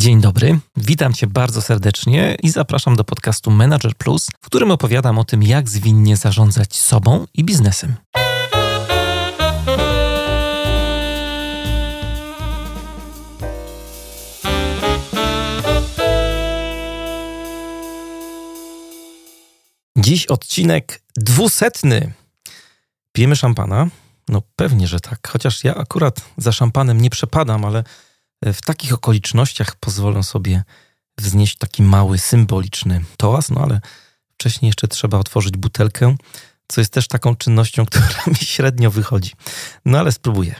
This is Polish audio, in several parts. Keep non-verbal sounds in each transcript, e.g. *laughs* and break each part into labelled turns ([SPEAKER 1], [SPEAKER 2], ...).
[SPEAKER 1] Dzień dobry, witam Cię bardzo serdecznie i zapraszam do podcastu Manager Plus, w którym opowiadam o tym, jak zwinnie zarządzać sobą i biznesem. Dziś odcinek dwusetny. Pijemy szampana? No pewnie, że tak. Chociaż ja akurat za szampanem nie przepadam, ale w takich okolicznościach pozwolę sobie wznieść taki mały, symboliczny toas, no ale wcześniej jeszcze trzeba otworzyć butelkę, co jest też taką czynnością, *laughs* która mi średnio wychodzi. No ale spróbuję.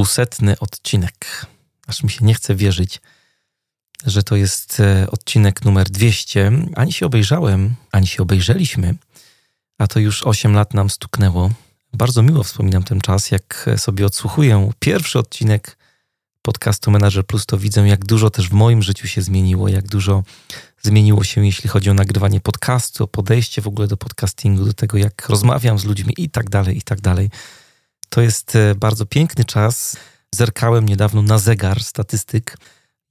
[SPEAKER 1] Dwusetny odcinek. Aż mi się nie chce wierzyć, że to jest e, odcinek numer 200. Ani się obejrzałem, ani się obejrzeliśmy, a to już 8 lat nam stuknęło. Bardzo miło wspominam ten czas, jak sobie odsłuchuję pierwszy odcinek podcastu Manager Plus, to widzę, jak dużo też w moim życiu się zmieniło, jak dużo zmieniło się, jeśli chodzi o nagrywanie podcastu, o podejście w ogóle do podcastingu, do tego, jak rozmawiam z ludźmi i tak dalej, i tak dalej. To jest e, bardzo piękny czas. Zerkałem niedawno na zegar statystyk.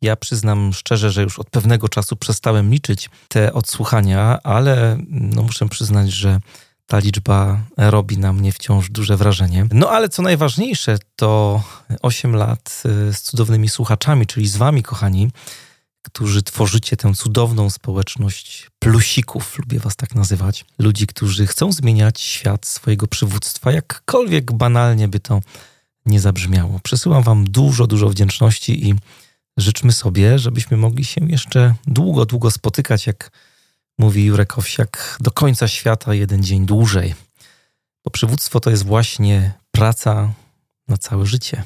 [SPEAKER 1] Ja przyznam szczerze, że już od pewnego czasu przestałem liczyć te odsłuchania, ale no muszę przyznać, że ta liczba robi na mnie wciąż duże wrażenie. No ale co najważniejsze, to 8 lat e, z cudownymi słuchaczami, czyli z Wami, kochani, którzy tworzycie tę cudowną społeczność plusików, lubię was tak nazywać. Ludzi, którzy chcą zmieniać świat swojego przywództwa, jakkolwiek banalnie by to nie zabrzmiało. Przesyłam wam dużo, dużo wdzięczności i życzmy sobie, żebyśmy mogli się jeszcze długo, długo spotykać, jak mówi Jurek Owsiak, do końca świata jeden dzień dłużej. Bo przywództwo to jest właśnie praca na całe życie.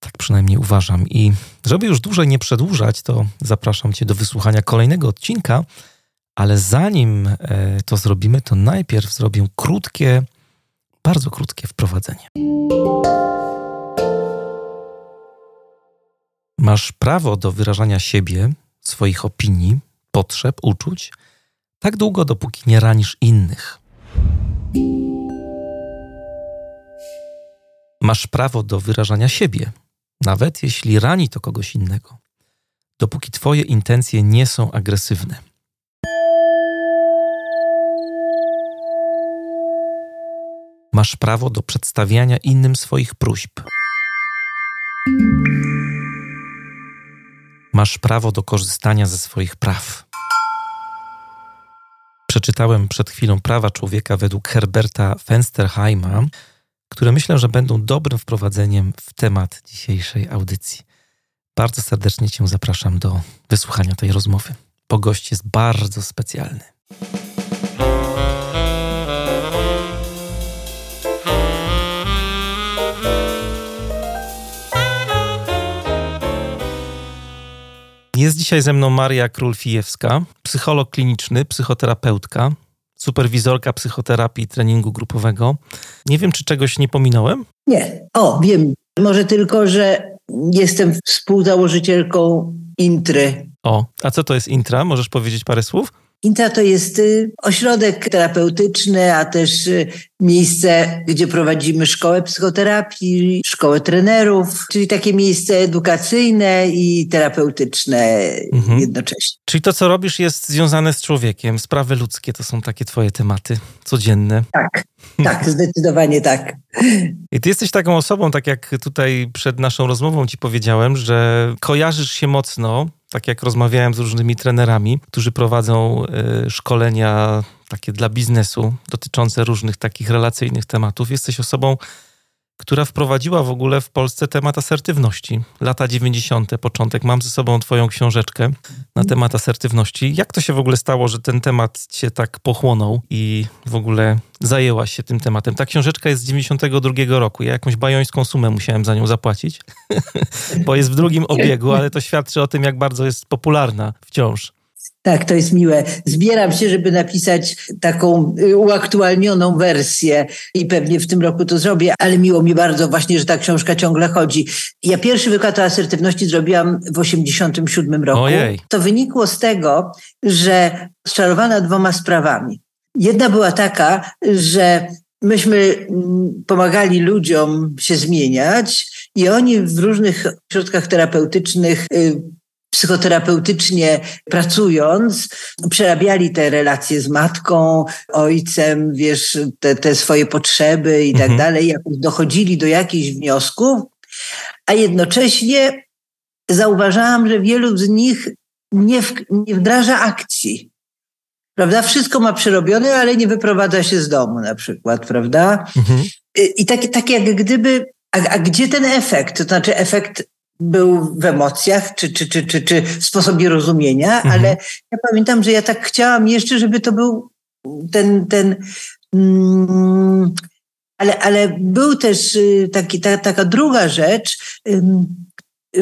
[SPEAKER 1] Tak przynajmniej uważam. I żeby już dłużej nie przedłużać, to zapraszam Cię do wysłuchania kolejnego odcinka. Ale zanim e, to zrobimy, to najpierw zrobię krótkie, bardzo krótkie wprowadzenie. Masz prawo do wyrażania siebie, swoich opinii, potrzeb, uczuć, tak długo, dopóki nie ranisz innych. Masz prawo do wyrażania siebie, nawet jeśli rani to kogoś innego, dopóki Twoje intencje nie są agresywne. Masz prawo do przedstawiania innym swoich próśb. Masz prawo do korzystania ze swoich praw. Przeczytałem przed chwilą prawa człowieka według Herberta Fensterheima, które myślę, że będą dobrym wprowadzeniem w temat dzisiejszej audycji. Bardzo serdecznie Cię zapraszam do wysłuchania tej rozmowy, bo gość jest bardzo specjalny. Jest dzisiaj ze mną Maria Król-Fijewska, psycholog kliniczny, psychoterapeutka, superwizorka psychoterapii treningu grupowego. Nie wiem, czy czegoś nie pominąłem?
[SPEAKER 2] Nie. O, wiem. Może tylko, że jestem współzałożycielką Intry.
[SPEAKER 1] O, a co to jest Intra? Możesz powiedzieć parę słów?
[SPEAKER 2] Intra to jest y, ośrodek terapeutyczny, a też y, miejsce, gdzie prowadzimy szkołę psychoterapii, szkołę trenerów, czyli takie miejsce edukacyjne i terapeutyczne mhm. jednocześnie.
[SPEAKER 1] Czyli to, co robisz, jest związane z człowiekiem. Sprawy ludzkie to są takie twoje tematy codzienne.
[SPEAKER 2] Tak, *laughs* tak, zdecydowanie tak.
[SPEAKER 1] I ty jesteś taką osobą, tak jak tutaj przed naszą rozmową ci powiedziałem, że kojarzysz się mocno tak jak rozmawiałem z różnymi trenerami, którzy prowadzą y, szkolenia takie dla biznesu dotyczące różnych takich relacyjnych tematów, jesteś osobą, która wprowadziła w ogóle w Polsce temat asertywności. Lata 90., początek. Mam ze sobą Twoją książeczkę na temat asertywności. Jak to się w ogóle stało, że ten temat Cię tak pochłonął i w ogóle zajęłaś się tym tematem? Ta książeczka jest z 92 roku. Ja jakąś bajońską sumę musiałem za nią zapłacić, *laughs* bo jest w drugim obiegu, ale to świadczy o tym, jak bardzo jest popularna wciąż.
[SPEAKER 2] Tak, to jest miłe. Zbieram się, żeby napisać taką y, uaktualnioną wersję i pewnie w tym roku to zrobię, ale miło mi bardzo właśnie, że ta książka ciągle chodzi. Ja pierwszy wykład o asertywności zrobiłam w 87 roku.
[SPEAKER 1] Ojej.
[SPEAKER 2] To wynikło z tego, że czarowana dwoma sprawami. Jedna była taka, że myśmy mm, pomagali ludziom się zmieniać i oni w różnych środkach terapeutycznych y, psychoterapeutycznie pracując, przerabiali te relacje z matką, ojcem, wiesz, te, te swoje potrzeby i tak mhm. dalej, jakoś dochodzili do jakichś wniosków, a jednocześnie zauważałam, że wielu z nich nie, w, nie wdraża akcji. Prawda? Wszystko ma przerobione, ale nie wyprowadza się z domu na przykład, prawda? Mhm. I tak, tak jak gdyby, a, a gdzie ten efekt? To znaczy efekt był w emocjach czy, czy, czy, czy, czy w sposobie rozumienia, mhm. ale ja pamiętam, że ja tak chciałam jeszcze, żeby to był ten, ten mm, ale, ale był też y, taki, ta, taka druga rzecz.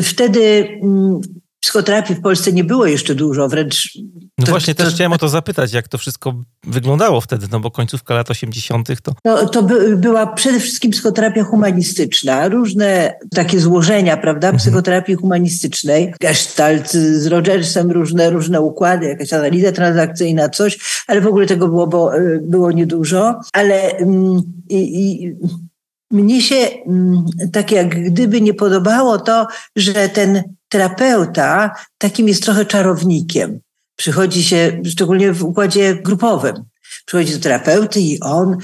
[SPEAKER 2] Wtedy mm, psychoterapii w Polsce nie było jeszcze dużo, wręcz...
[SPEAKER 1] No to, właśnie, to, też chciałem o to zapytać, jak to wszystko wyglądało wtedy, no bo końcówka lat 80. to...
[SPEAKER 2] To, to by, była przede wszystkim psychoterapia humanistyczna, różne takie złożenia, prawda, mhm. psychoterapii humanistycznej, gestalt z Rogersem, różne, różne układy, jakaś analiza transakcyjna, coś, ale w ogóle tego było, bo, było niedużo, ale mm, i, i mnie się mm, tak jak gdyby nie podobało to, że ten terapeuta takim jest trochę czarownikiem. Przychodzi się, szczególnie w układzie grupowym, przychodzi do terapeuty i on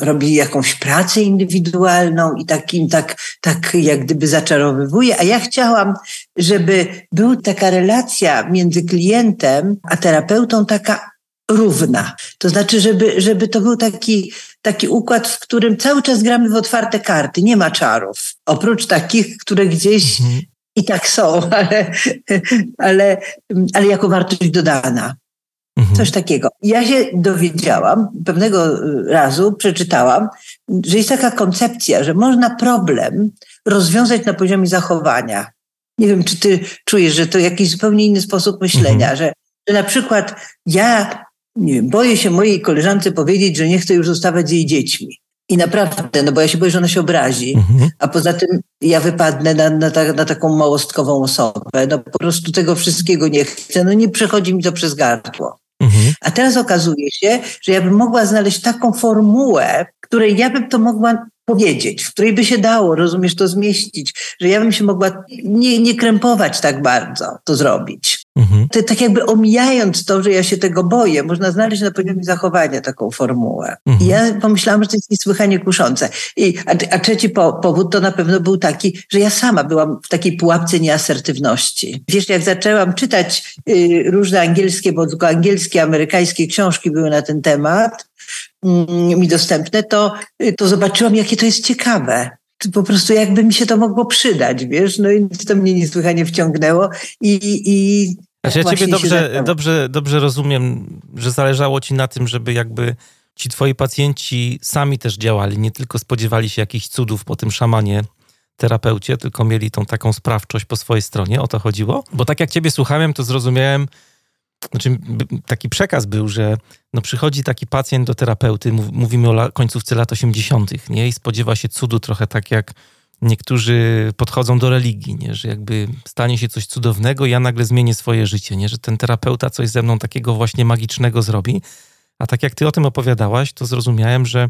[SPEAKER 2] robi jakąś pracę indywidualną i takim tak, tak jak gdyby zaczarowywuje. A ja chciałam, żeby była taka relacja między klientem a terapeutą taka równa. To znaczy, żeby, żeby to był taki, taki układ, w którym cały czas gramy w otwarte karty, nie ma czarów. Oprócz takich, które gdzieś mhm. I tak są, *laughs* ale, ale, ale jako wartość dodana. Mhm. Coś takiego. Ja się dowiedziałam, pewnego razu przeczytałam, że jest taka koncepcja, że można problem rozwiązać na poziomie zachowania. Nie wiem, czy ty czujesz, że to jakiś zupełnie inny sposób myślenia, mhm. że, że na przykład ja nie wiem, boję się mojej koleżance powiedzieć, że nie chcę już zostawać z jej dziećmi. I naprawdę, no bo ja się boję, że ona się obrazi, mhm. a poza tym ja wypadnę na, na, ta, na, taką małostkową osobę. No po prostu tego wszystkiego nie chcę, no nie przechodzi mi to przez gardło. Mhm. A teraz okazuje się, że ja bym mogła znaleźć taką formułę, której ja bym to mogła powiedzieć, w której by się dało, rozumiesz, to zmieścić, że ja bym się mogła nie, nie krępować tak bardzo, to zrobić. Mhm. To, tak jakby omijając to, że ja się tego boję, można znaleźć na poziomie zachowania taką formułę. Mhm. I ja pomyślałam, że to jest niesłychanie kuszące. I, a, a trzeci po, powód to na pewno był taki, że ja sama byłam w takiej pułapce nieasertywności. Wiesz, jak zaczęłam czytać y, różne angielskie, bo tylko angielskie, amerykańskie książki były na ten temat, y, mi dostępne, to, y, to zobaczyłam, jakie to jest ciekawe po prostu jakby mi się to mogło przydać, wiesz, no i to mnie niesłychanie wciągnęło i, i
[SPEAKER 1] znaczy ja ciebie dobrze, dobrze, dobrze rozumiem, że zależało ci na tym, żeby jakby ci twoi pacjenci sami też działali, nie tylko spodziewali się jakichś cudów po tym szamanie terapeucie, tylko mieli tą taką sprawczość po swojej stronie, o to chodziło? Bo tak jak ciebie słuchałem, to zrozumiałem, znaczy taki przekaz był, że no przychodzi taki pacjent do terapeuty, mówimy o końcówce lat 80., nie? I spodziewa się cudu trochę tak jak niektórzy podchodzą do religii, nie? że jakby stanie się coś cudownego, ja nagle zmienię swoje życie, nie? że ten terapeuta coś ze mną takiego właśnie magicznego zrobi. A tak jak ty o tym opowiadałaś, to zrozumiałem, że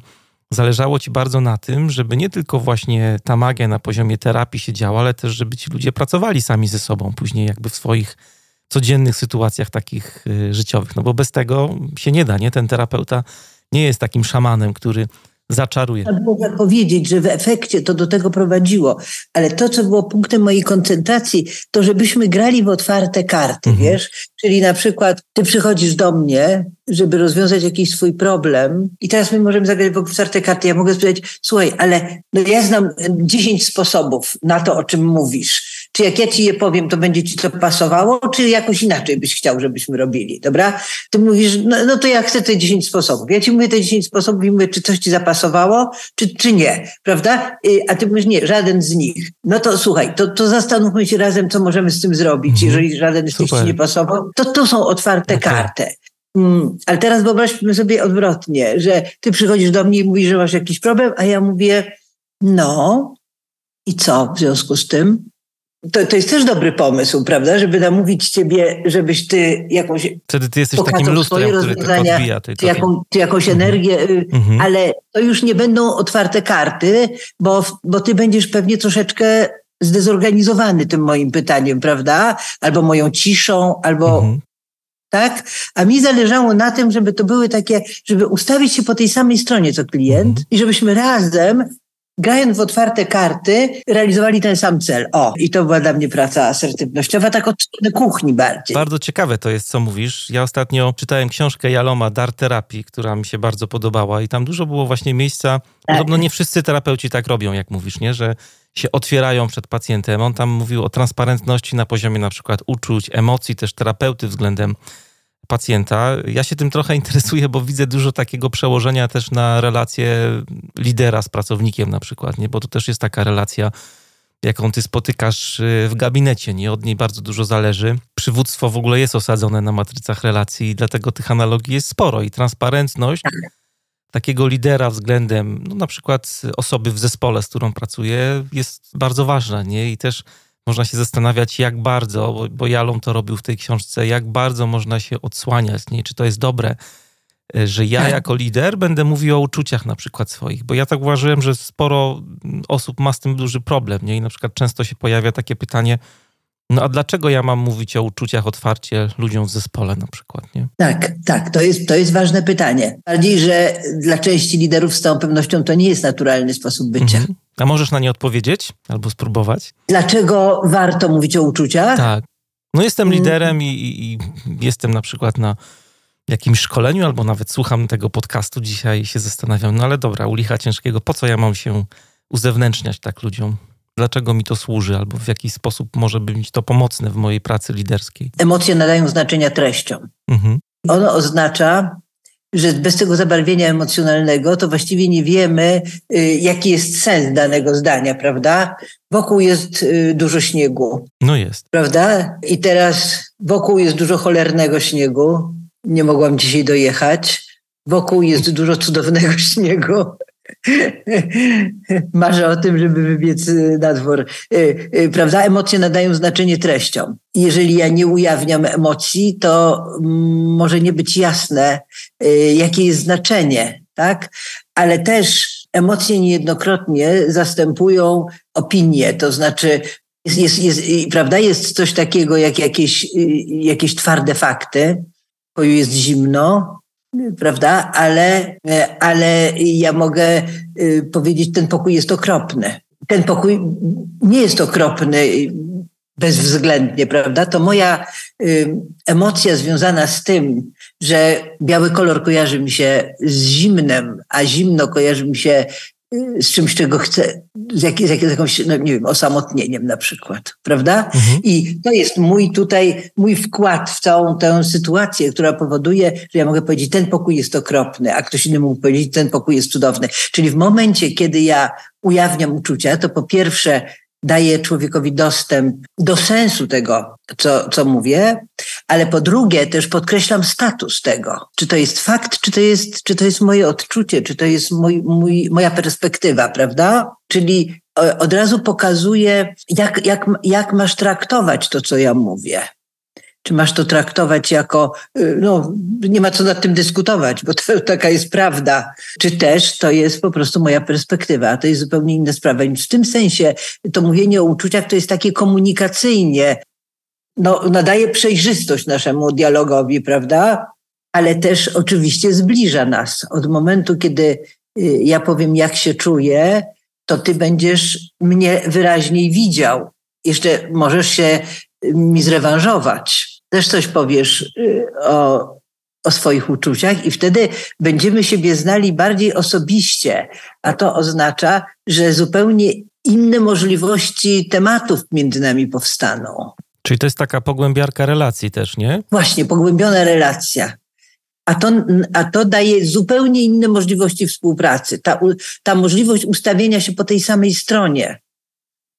[SPEAKER 1] zależało ci bardzo na tym, żeby nie tylko właśnie ta magia na poziomie terapii się działa, ale też, żeby ci ludzie pracowali sami ze sobą później jakby w swoich codziennych sytuacjach takich y, życiowych. No bo bez tego się nie da, nie? Ten terapeuta nie jest takim szamanem, który zaczaruje.
[SPEAKER 2] Mogę powiedzieć, że w efekcie to do tego prowadziło, ale to, co było punktem mojej koncentracji, to żebyśmy grali w otwarte karty, mhm. wiesz? Czyli na przykład ty przychodzisz do mnie, żeby rozwiązać jakiś swój problem i teraz my możemy zagrać w otwarte karty. Ja mogę powiedzieć, słuchaj, ale no ja znam 10 sposobów na to, o czym mówisz czy jak ja ci je powiem, to będzie ci to pasowało, czy jakoś inaczej byś chciał, żebyśmy robili, dobra? Ty mówisz, no, no to ja chcę te 10 sposobów. Ja ci mówię te 10 sposobów i mówię, czy coś ci zapasowało, czy, czy nie, prawda? Y, a ty mówisz, nie, żaden z nich. No to słuchaj, to, to zastanówmy się razem, co możemy z tym zrobić. Mhm. Jeżeli żaden z nich ci nie pasował, to to są otwarte okay. karty. Mm, ale teraz wyobraźmy sobie odwrotnie, że ty przychodzisz do mnie i mówisz, że masz jakiś problem, a ja mówię, no i co w związku z tym? To, to jest też dobry pomysł, prawda? Żeby namówić ciebie, żebyś ty jakąś.
[SPEAKER 1] Wtedy ty jesteś takim lustrem, który tylko odbija.
[SPEAKER 2] Ty, jaką, jakąś mhm. energię, y, mhm. ale to już nie będą otwarte karty, bo, bo ty będziesz pewnie troszeczkę zdezorganizowany tym moim pytaniem, prawda? Albo moją ciszą, albo mhm tak? A mi zależało na tym, żeby to były takie, żeby ustawić się po tej samej stronie co klient i żebyśmy razem grając w otwarte karty, realizowali ten sam cel. O, i to była dla mnie praca asertywnościowa, tak od strony kuchni bardziej.
[SPEAKER 1] Bardzo ciekawe to jest, co mówisz. Ja ostatnio czytałem książkę Jaloma, Dar Terapii, która mi się bardzo podobała i tam dużo było właśnie miejsca, tak. podobno nie wszyscy terapeuci tak robią, jak mówisz, nie? Że się otwierają przed pacjentem. On tam mówił o transparentności na poziomie na przykład uczuć, emocji też terapeuty względem pacjenta. Ja się tym trochę interesuję, bo widzę dużo takiego przełożenia też na relację lidera z pracownikiem na przykład, nie? bo to też jest taka relacja, jaką ty spotykasz y, w gabinecie, nie? Od niej bardzo dużo zależy. Przywództwo w ogóle jest osadzone na matrycach relacji i dlatego tych analogii jest sporo i transparentność tak. takiego lidera względem no, na przykład osoby w zespole, z którą pracuję jest bardzo ważna, nie? I też można się zastanawiać, jak bardzo, bo, bo Jalom to robił w tej książce, jak bardzo można się odsłaniać, nie? czy to jest dobre, e, że ja tak. jako lider będę mówił o uczuciach na przykład swoich, bo ja tak uważałem, że sporo osób ma z tym duży problem, nie? I na przykład często się pojawia takie pytanie, no a dlaczego ja mam mówić o uczuciach otwarcie ludziom w zespole na przykład, nie?
[SPEAKER 2] Tak, tak, to jest, to jest ważne pytanie. Bardziej, że dla części liderów z całą pewnością to nie jest naturalny sposób bycia. Mhm.
[SPEAKER 1] A możesz na nie odpowiedzieć albo spróbować?
[SPEAKER 2] Dlaczego warto mówić o uczuciach?
[SPEAKER 1] Tak. No jestem mm. liderem i, i, i jestem na przykład na jakimś szkoleniu, albo nawet słucham tego podcastu dzisiaj i się zastanawiam, no ale dobra, u licha ciężkiego, po co ja mam się uzewnętrzniać tak ludziom? Dlaczego mi to służy, albo w jaki sposób może być to pomocne w mojej pracy liderskiej?
[SPEAKER 2] Emocje nadają znaczenia treściom. Mhm. Ono oznacza, że bez tego zabarwienia emocjonalnego to właściwie nie wiemy, y, jaki jest sens danego zdania, prawda? Wokół jest y, dużo śniegu.
[SPEAKER 1] No jest.
[SPEAKER 2] Prawda? I teraz wokół jest dużo cholernego śniegu. Nie mogłam dzisiaj dojechać. Wokół jest dużo cudownego *laughs* śniegu. *laughs* Marzę o tym, żeby wybiec y, na dwór. Y, y, prawda? Emocje nadają znaczenie treściom. Jeżeli ja nie ujawniam emocji, to może nie być jasne, jakie jest znaczenie, tak? Ale też emocje niejednokrotnie zastępują opinię, to znaczy jest, jest, jest, prawda, jest coś takiego jak jakieś, jakieś twarde fakty, poju jest zimno, prawda? Ale, ale ja mogę y, powiedzieć, ten pokój jest okropny. Ten pokój nie jest okropny bezwzględnie, prawda? To moja y, emocja związana z tym, że biały kolor kojarzy mi się z zimnem, a zimno kojarzy mi się z czymś, czego chcę, z, jak, z, jak, z jakąś, no nie wiem, osamotnieniem na przykład, prawda? Mhm. I to jest mój tutaj, mój wkład w całą tę sytuację, która powoduje, że ja mogę powiedzieć, ten pokój jest okropny, a ktoś inny mógł powiedzieć, ten pokój jest cudowny. Czyli w momencie, kiedy ja ujawniam uczucia, to po pierwsze daje człowiekowi dostęp do sensu tego, co, co mówię, ale po drugie też podkreślam status tego. Czy to jest fakt, czy to jest, czy to jest moje odczucie, czy to jest mój, mój, moja perspektywa, prawda? Czyli od razu pokazuje, jak, jak, jak masz traktować to, co ja mówię. Czy masz to traktować jako, y, no, nie ma co nad tym dyskutować, bo to, *laughs* taka jest prawda. Czy też to jest po prostu moja perspektywa, a to jest zupełnie inna sprawa. Więc w tym sensie to mówienie o uczuciach to jest takie komunikacyjnie, no, nadaje przejrzystość naszemu dialogowi, prawda? Ale też oczywiście zbliża nas. Od momentu, kiedy y, ja powiem, jak się czuję, to ty będziesz mnie wyraźniej widział. Jeszcze możesz się mi zrewanżować też coś powiesz y, o, o swoich uczuciach i wtedy będziemy siebie znali bardziej osobiście, a to oznacza, że zupełnie inne możliwości tematów między nami powstaną.
[SPEAKER 1] Czyli to jest taka pogłębiarka relacji też, nie?
[SPEAKER 2] Właśnie, pogłębiona relacja. A to, a to daje zupełnie inne możliwości współpracy. Ta, ta możliwość ustawienia się po tej samej stronie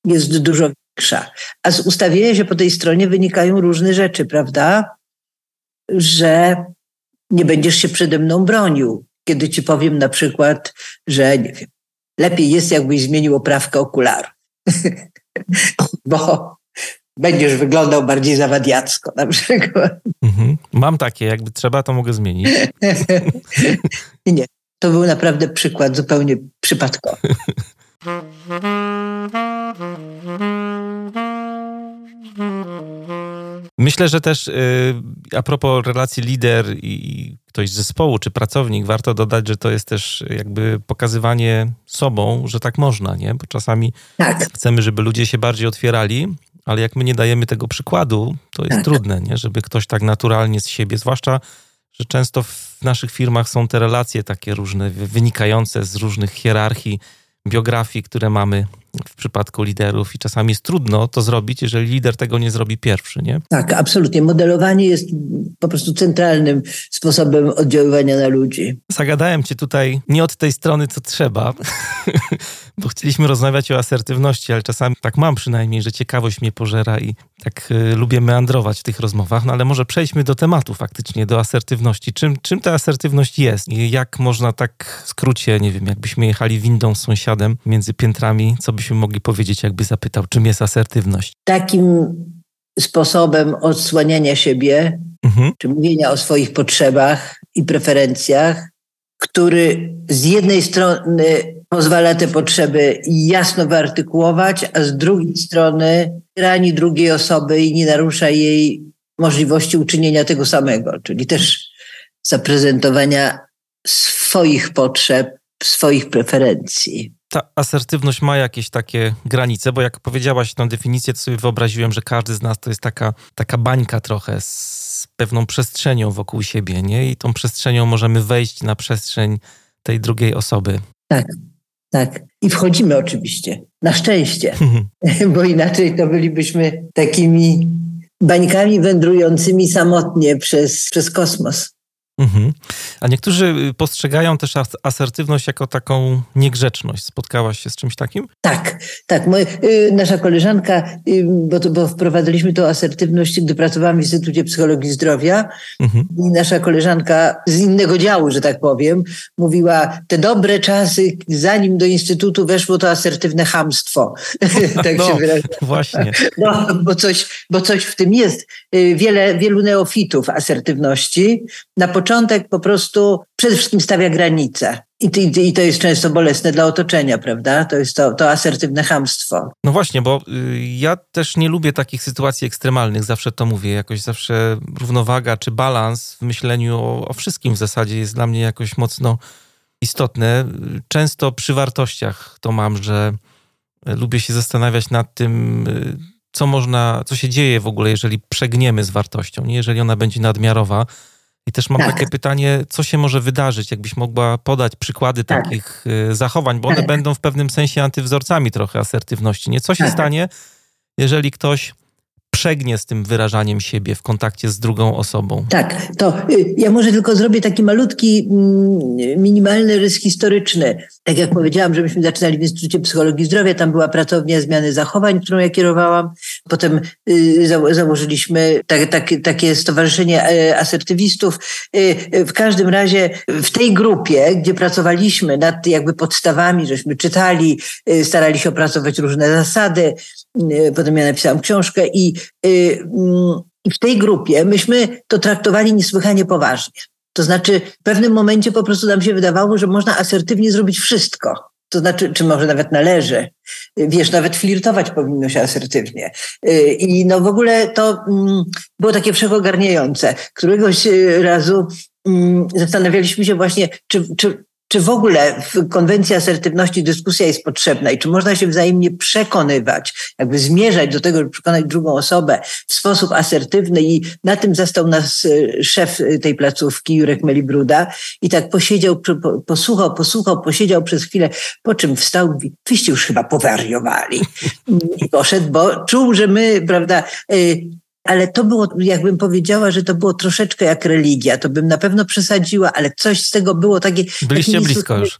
[SPEAKER 2] jest dużo większa. A z ustawienia się po tej stronie wynikają różne rzeczy, prawda? Że nie będziesz się przede mną bronił, kiedy ci powiem na przykład, że nie wiem, lepiej jest, jakbyś zmienił oprawkę okularów. *laughs* Bo będziesz wyglądał bardziej zawadiacko na przykład.
[SPEAKER 1] Mhm. Mam takie, jakby trzeba, to mogę zmienić. *laughs*
[SPEAKER 2] nie, to był naprawdę przykład zupełnie przypadkowy.
[SPEAKER 1] Myślę, że też yy, a propos relacji lider i ktoś z zespołu czy pracownik, warto dodać, że to jest też jakby pokazywanie sobą, że tak można, nie? Bo czasami tak. chcemy, żeby ludzie się bardziej otwierali, ale jak my nie dajemy tego przykładu, to jest tak. trudne, nie? Żeby ktoś tak naturalnie z siebie, zwłaszcza, że często w naszych firmach są te relacje takie różne, wynikające z różnych hierarchii, biografii, które mamy w przypadku liderów i czasami jest trudno to zrobić, jeżeli lider tego nie zrobi pierwszy, nie?
[SPEAKER 2] Tak, absolutnie. Modelowanie jest po prostu centralnym sposobem oddziaływania na ludzi.
[SPEAKER 1] Zagadałem cię tutaj nie od tej strony, co trzeba, *laughs* bo chcieliśmy rozmawiać o asertywności, ale czasami tak mam przynajmniej, że ciekawość mnie pożera i tak y, lubię meandrować w tych rozmowach, no ale może przejdźmy do tematu faktycznie, do asertywności. Czym, czym ta asertywność jest i jak można tak w skrócie, nie wiem, jakbyśmy jechali windą z sąsiadem między piętrami, co byśmy mogli powiedzieć, jakby zapytał, czym jest asertywność?
[SPEAKER 2] Takim sposobem odsłaniania siebie, mhm. czy mówienia o swoich potrzebach i preferencjach, który z jednej strony pozwala te potrzeby jasno wyartykułować, a z drugiej strony rani drugiej osoby i nie narusza jej możliwości uczynienia tego samego, czyli też zaprezentowania swoich potrzeb, swoich preferencji.
[SPEAKER 1] Ta asertywność ma jakieś takie granice, bo jak powiedziałaś tę definicję, to sobie wyobraziłem, że każdy z nas to jest taka, taka bańka trochę z pewną przestrzenią wokół siebie, nie? I tą przestrzenią możemy wejść na przestrzeń tej drugiej osoby.
[SPEAKER 2] Tak, tak. I wchodzimy oczywiście. Na szczęście. *laughs* *laughs* Bo inaczej to bylibyśmy takimi bańkami wędrującymi samotnie przez, przez kosmos.
[SPEAKER 1] Mhm. A niektórzy y, postrzegają też asertywność jako taką niegrzeczność. Spotkałaś się z czymś takim?
[SPEAKER 2] Tak, tak. Moje, y, nasza koleżanka, y, bo, to, bo wprowadziliśmy tą asertywność, gdy pracowałam w Instytucie Psychologii Zdrowia. Mhm. I nasza koleżanka z innego działu, że tak powiem, mówiła, te dobre czasy, zanim do Instytutu weszło to asertywne hamstwo. *laughs*
[SPEAKER 1] tak no, się wyraża. Właśnie.
[SPEAKER 2] No, bo coś, bo coś w tym jest. Wiele, wielu neofitów asertywności na początku początek po prostu przede wszystkim stawia granice. I, to jest często bolesne dla otoczenia, prawda? To jest to, to asertywne hamstwo.
[SPEAKER 1] No właśnie, bo y, ja też nie lubię takich sytuacji ekstremalnych, zawsze to mówię. Jakoś zawsze równowaga czy balans w myśleniu o, o wszystkim w zasadzie jest dla mnie jakoś mocno istotne. Często przy wartościach to mam, że lubię się zastanawiać nad tym, y, co można, co się dzieje w ogóle, jeżeli przegniemy z wartością, nie? jeżeli ona będzie nadmiarowa i też mam tak. takie pytanie, co się może wydarzyć, jakbyś mogła podać przykłady tak. takich y, zachowań, bo one tak. będą w pewnym sensie antywzorcami trochę asertywności. Nie co się tak. stanie, jeżeli ktoś przegnie z tym wyrażaniem siebie w kontakcie z drugą osobą.
[SPEAKER 2] Tak, to y, ja może tylko zrobię taki malutki, mm, minimalny rys historyczny. Tak jak powiedziałam, że myśmy zaczynali w Instytucie Psychologii Zdrowia, tam była pracownia zmiany zachowań, którą ja kierowałam. Potem y, założyliśmy tak, tak, takie stowarzyszenie e, asertywistów. Y, w każdym razie w tej grupie, gdzie pracowaliśmy nad jakby podstawami, żeśmy czytali, starali się opracować różne zasady, potem ja napisałam książkę i Y, mm, I w tej grupie myśmy to traktowali niesłychanie poważnie. To znaczy, w pewnym momencie po prostu nam się wydawało, że można asertywnie zrobić wszystko. To znaczy, czy może nawet należy. Wiesz, nawet flirtować powinno się asertywnie. Y, I no w ogóle to mm, było takie wszechogarniające. Któregoś razu mm, zastanawialiśmy się właśnie, czy, czy czy w ogóle w konwencji asertywności dyskusja jest potrzebna i czy można się wzajemnie przekonywać, jakby zmierzać do tego, żeby przekonać drugą osobę w sposób asertywny i na tym zastał nas e, szef tej placówki, Jurek Melibruda i tak posiedział, posłuchał, posłuchał, posiedział przez chwilę, po czym wstał i wyście już chyba powariowali. I poszedł, bo czuł, że my, prawda, e, ale to było, jakbym powiedziała, że to było troszeczkę jak religia, to bym na pewno przesadziła, ale coś z tego było takie...
[SPEAKER 1] Byliście
[SPEAKER 2] takie
[SPEAKER 1] blisko już.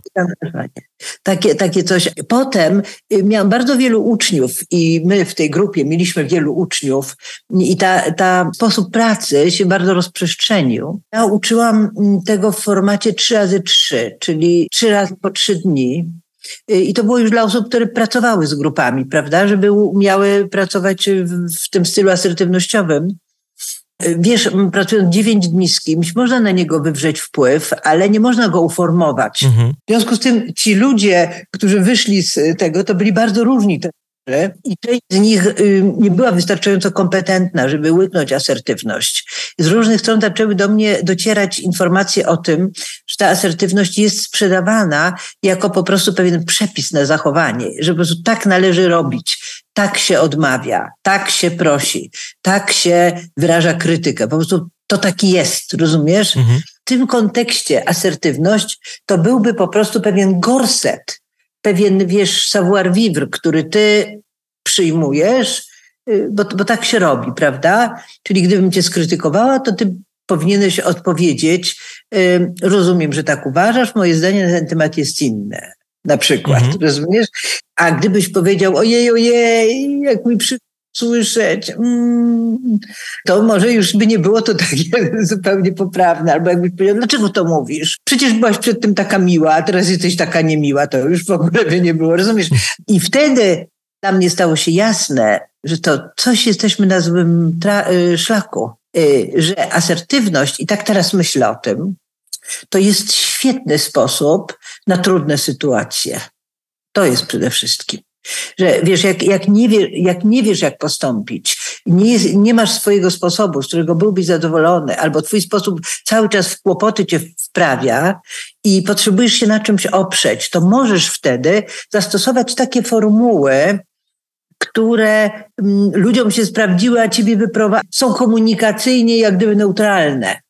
[SPEAKER 2] Takie, takie coś. Potem y, miałam bardzo wielu uczniów i my w tej grupie mieliśmy wielu uczniów i ta, ta sposób pracy się bardzo rozprzestrzenił. Ja uczyłam mm, tego w formacie 3 razy 3 czyli 3 razy po 3 dni I to było już dla osób, które pracowały z grupami, prawda, żeby umiały pracować w, tym stylu asertywnościowym. Y, wiesz, pracując 9 dni z kimś, można na niego wywrzeć wpływ, ale nie można go uformować. Mhm. W związku z tym ci ludzie, którzy wyszli z tego, to byli bardzo różni i część z nich y, nie była wystarczająco kompetentna, żeby łyknąć asertywność. Z różnych stron zaczęły do mnie docierać informacje o tym, że ta asertywność jest sprzedawana jako po prostu pewien przepis na zachowanie, że po prostu tak należy robić, tak się odmawia, tak się prosi, tak się wyraża krytykę. Po prostu to taki jest, rozumiesz? Mhm. W tym kontekście asertywność to byłby po prostu pewien gorset, pewien, wiesz, savoir-vivre, który ty przyjmujesz, y, bo, bo tak się robi, prawda? Czyli gdybym cię skrytykowała, to ty powinieneś odpowiedzieć, y, rozumiem, że tak uważasz, moje zdanie na ten temat jest inne. Na przykład, mhm. rozumiesz? A gdybyś powiedział, ojej, ojej, jak mi przy słyszeć, mm, to może już by nie było to *laughs* takie zupełnie poprawne. Albo jakbyś powiedział, dlaczego to mówisz? Przecież byłaś przed tym taka miła, a teraz jesteś taka niemiła. To już w ogóle by nie było, rozumiesz? I wtedy dla mnie stało się jasne, że to coś jesteśmy na złym y, szlaku. Y, że asertywność, i tak teraz myślę o tym, to jest świetny sposób na trudne sytuacje. To jest przede wszystkim. Że wiesz, jak, jak, nie, wie, jak nie wiesz, jak postąpić, nie, nie masz swojego sposobu, z którego byłbyś zadowolony, albo twój sposób cały czas w kłopoty cię wprawia i potrzebujesz się na czymś oprzeć, to możesz wtedy zastosować takie formuły, które mm, ludziom się sprawdziły, a ciebie wyprowadzają, są komunikacyjnie jak gdyby neutralne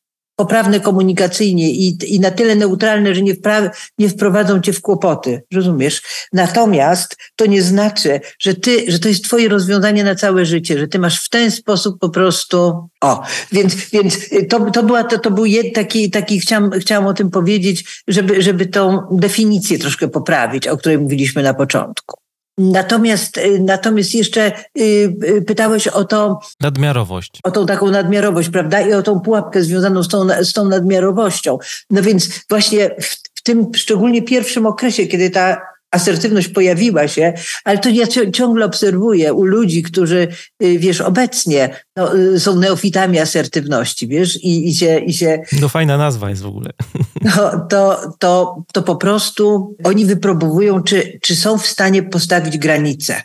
[SPEAKER 2] poprawne komunikacyjnie i, i na tyle neutralne, że nie, wpra- nie wprowadzą cię w kłopoty, rozumiesz? Natomiast to nie znaczy, że ty, że to jest twoje rozwiązanie na całe życie, że ty masz w ten sposób po prostu, o, więc, więc to, to była, to, to był jed, taki, taki chciałam, chciałam o tym powiedzieć, żeby, żeby tą definicję troszkę poprawić, o której mówiliśmy na początku. Natomiast, y, natomiast jeszcze y, y, pytałeś o to.
[SPEAKER 1] Nadmiarowość.
[SPEAKER 2] O tą taką nadmiarowość, prawda? I o tą pułapkę związaną z tą, z tą nadmiarowością. No więc właśnie w, w tym szczególnie pierwszym okresie, kiedy ta asertywność pojawiła się, ale to ja ciągle obserwuję u ludzi, którzy, y, wiesz, obecnie no, y, są neofitami asertywności, wiesz, i, i, się, i się...
[SPEAKER 1] No fajna nazwa jest w ogóle. *laughs*
[SPEAKER 2] No, to, to, to po prostu oni wypróbowują, czy, czy są w stanie postawić granice.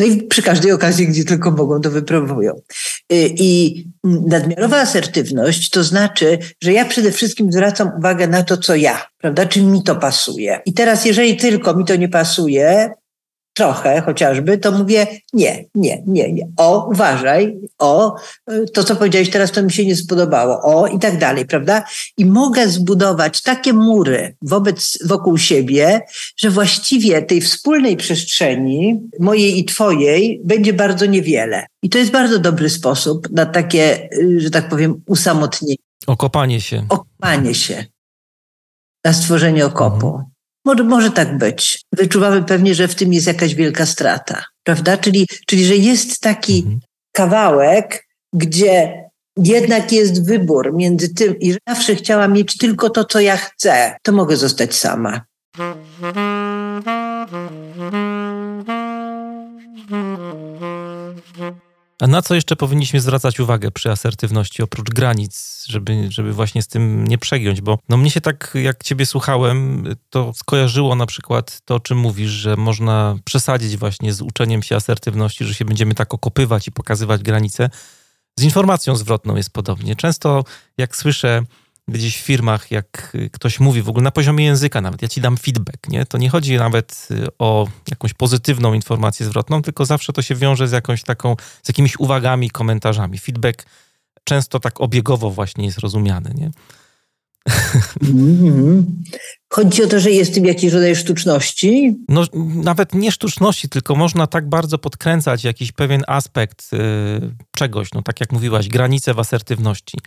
[SPEAKER 2] No i przy każdej okazji, gdzie tylko mogą, to wypróbują. Y, I nadmiarowa asertywność to znaczy, że ja przede wszystkim zwracam uwagę na to, co ja, prawda? Czy mi to pasuje. I teraz, jeżeli tylko mi to nie pasuje, trochę chociażby, to mówię nie, nie, nie, nie. O, uważaj, o, to co powiedziałeś teraz, to mi się nie spodobało, o i tak dalej, prawda? I mogę zbudować takie mury wobec, wokół siebie, że właściwie tej wspólnej przestrzeni, mojej i twojej, będzie bardzo niewiele. I to jest bardzo dobry sposób na takie, że tak powiem, usamotnienie.
[SPEAKER 1] Okopanie się.
[SPEAKER 2] Okopanie się. Na stworzenie okopu. Mhm. Może, może tak być. Wyczuwamy pewnie, że w tym jest jakaś wielka strata, prawda? Czyli, czyli że jest taki mhm. kawałek, gdzie jednak jest wybór między tym, i zawsze chciałam mieć tylko to, co ja chcę, to mogę zostać sama.
[SPEAKER 1] A na co jeszcze powinniśmy zwracać uwagę przy asertywności, oprócz granic, żeby, żeby właśnie z tym nie przegiąć? Bo no mnie się tak, jak ciebie słuchałem, to skojarzyło na przykład to, o czym mówisz, że można przesadzić właśnie z uczeniem się asertywności, że się będziemy tak okopywać i pokazywać granice. Z informacją zwrotną jest podobnie. Często jak słyszę gdzieś w firmach, jak ktoś mówi w ogóle na poziomie języka nawet, ja ci dam feedback, nie? To nie chodzi nawet y, o jakąś pozytywną informację zwrotną, tylko zawsze to się wiąże z jakąś taką, z jakimiś uwagami, komentarzami. Feedback często tak obiegowo właśnie jest rozumiany, nie?
[SPEAKER 2] Mm-hmm. Chodzi o to, że jest w tym jakiś rodzaj sztuczności?
[SPEAKER 1] No, nawet nie sztuczności, tylko można tak bardzo podkręcać jakiś pewien aspekt y, czegoś, no tak jak mówiłaś, granice w asertywności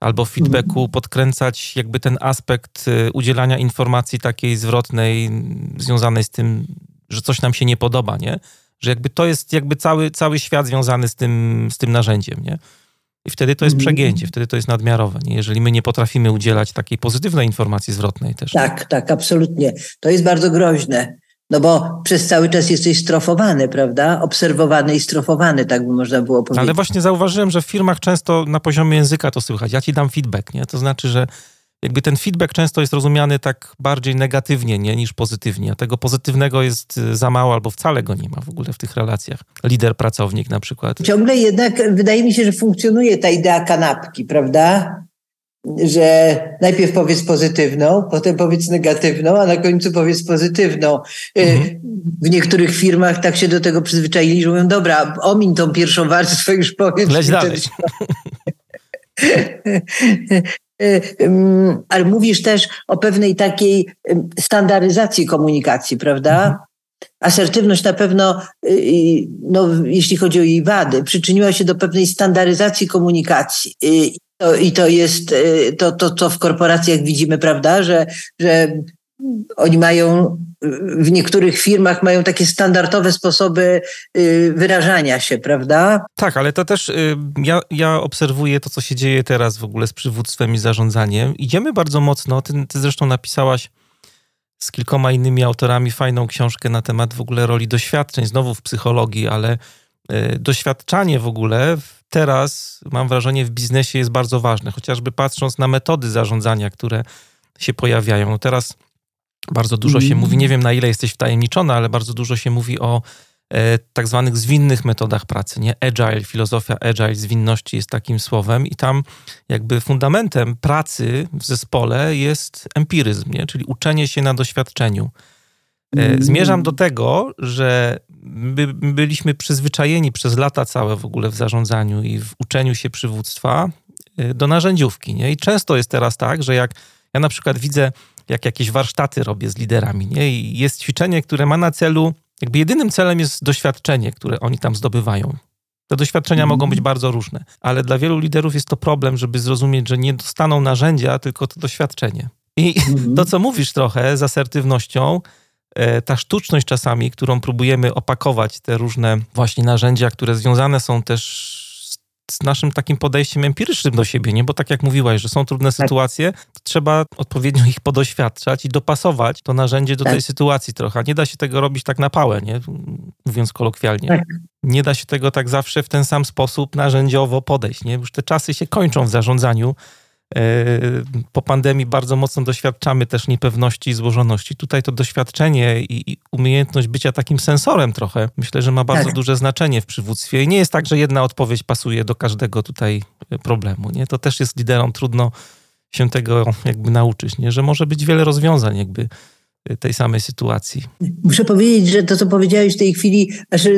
[SPEAKER 1] albo w feedbacku mhm. podkręcać jakby ten aspekt y, udzielania informacji takiej zwrotnej związanej z tym, że coś nam się nie podoba, nie? Że jakby to jest jakby cały, cały świat związany z tym, z tym narzędziem, nie? I wtedy to jest mhm. przegięcie, wtedy to jest nadmiarowe, nie? jeżeli my nie potrafimy udzielać takiej pozytywnej informacji zwrotnej też.
[SPEAKER 2] Tak, tak, absolutnie. To jest bardzo groźne. No bo przez cały czas jesteś strofowany, prawda? Obserwowany i strofowany, tak by można było powiedzieć.
[SPEAKER 1] Ale właśnie zauważyłem, że w firmach często na poziomie języka to słychać. Ja ci dam feedback, nie? To znaczy, że jakby ten feedback często jest rozumiany tak bardziej negatywnie nie, niż pozytywnie. A tego pozytywnego jest y, za mało albo wcale go nie ma w ogóle w tych relacjach. Lider, pracownik na przykład.
[SPEAKER 2] Ciągle jednak wydaje mi się, że funkcjonuje ta idea kanapki, prawda? Że najpierw powiedz pozytywną, potem powiedz negatywną, a na końcu powiedz pozytywną. Y, mhm. W niektórych firmach tak się do tego przyzwyczaili, że mówią, dobra, omin tą pierwszą warstwę, już powiedz.
[SPEAKER 1] Leć dalej. *laughs*
[SPEAKER 2] Y, ale mówisz też o pewnej takiej standaryzacji komunikacji, prawda? Mhm. Asertywność na pewno, y, no, jeśli chodzi o jej wady, przyczyniła się do pewnej standaryzacji komunikacji. To, i to jest y, to, to, co w korporacjach widzimy, prawda, że, że oni mają w niektórych firmach mają takie standardowe sposoby y, wyrażania się, prawda?
[SPEAKER 1] Tak, ale to też y, ja, ja obserwuję to, co się dzieje teraz w ogóle z przywództwem i zarządzaniem. Idziemy bardzo mocno, ty, ty zresztą napisałaś z kilkoma innymi autorami fajną książkę na temat w ogóle roli doświadczeń, znowu w psychologii, ale doświadczanie w ogóle teraz, mam wrażenie, w biznesie jest bardzo ważne, chociażby patrząc na metody zarządzania, które się pojawiają. No teraz bardzo dużo się mm. mówi, nie wiem na ile jesteś wtajemniczona, ale bardzo dużo się mówi o e, tak zwanych zwinnych metodach pracy, nie? Agile, filozofia agile, zwinności jest takim słowem i tam jakby fundamentem pracy w zespole jest empiryzm, nie? Czyli uczenie się na doświadczeniu. E, mm. Zmierzam do tego, że my byliśmy przyzwyczajeni przez lata całe w ogóle w zarządzaniu i w uczeniu się przywództwa e, do narzędziówki, nie? I często jest teraz tak, że jak ja na przykład widzę jak jakieś warsztaty robię z liderami. Nie? I jest ćwiczenie, które ma na celu, jakby jedynym celem jest doświadczenie, które oni tam zdobywają. Te doświadczenia mm. mogą być bardzo różne, ale dla wielu liderów jest to problem, żeby zrozumieć, że nie dostaną narzędzia, tylko to doświadczenie. I mm. to, co mówisz trochę z asertywnością, ta sztuczność czasami, którą próbujemy opakować, te różne właśnie narzędzia, które związane są też z naszym takim podejściem empirycznym do siebie, nie? Bo tak jak mówiłaś, że są trudne tak. sytuacje, to trzeba odpowiednio ich podoświadczać i dopasować to narzędzie do tak. tej sytuacji trochę. Nie da się tego robić tak na pałę, nie? Mówiąc kolokwialnie. Tak. Nie da się tego tak zawsze w ten sam sposób narzędziowo podejść, nie? Już te czasy się kończą w zarządzaniu E, po pandemii bardzo mocno doświadczamy też niepewności i złożoności. Tutaj to doświadczenie i, umiejętność bycia takim sensorem trochę, myślę, że ma bardzo tak. duże znaczenie w przywództwie. I nie jest tak, że jedna odpowiedź pasuje do każdego tutaj e, problemu. Nie? To też jest liderom trudno się tego jakby nauczyć, nie? że może być wiele rozwiązań jakby tej samej sytuacji.
[SPEAKER 2] Muszę powiedzieć, że to, co powiedziałeś w tej chwili, aż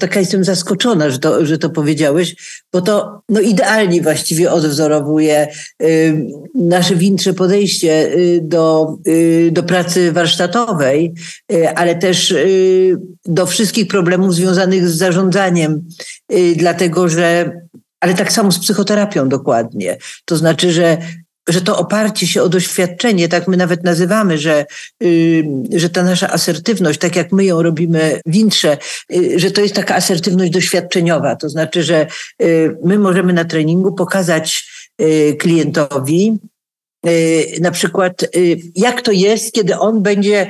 [SPEAKER 2] taka jestem zaskoczona, że to, że to powiedziałeś, bo to no, idealnie właściwie odwzorowuje y, nasze większe podejście y, do, y, do pracy warsztatowej, y, ale też y, do wszystkich problemów związanych z zarządzaniem, y, dlatego że ale tak samo z psychoterapią dokładnie. To znaczy, że że to oparcie się o doświadczenie, tak my nawet nazywamy, że, yy, że ta nasza asertywność, tak jak my ją robimy w Intrze, yy, że to jest taka asertywność doświadczeniowa. To znaczy, że yy, my możemy na treningu pokazać y, klientowi, y, na przykład, y, jak to jest, kiedy on będzie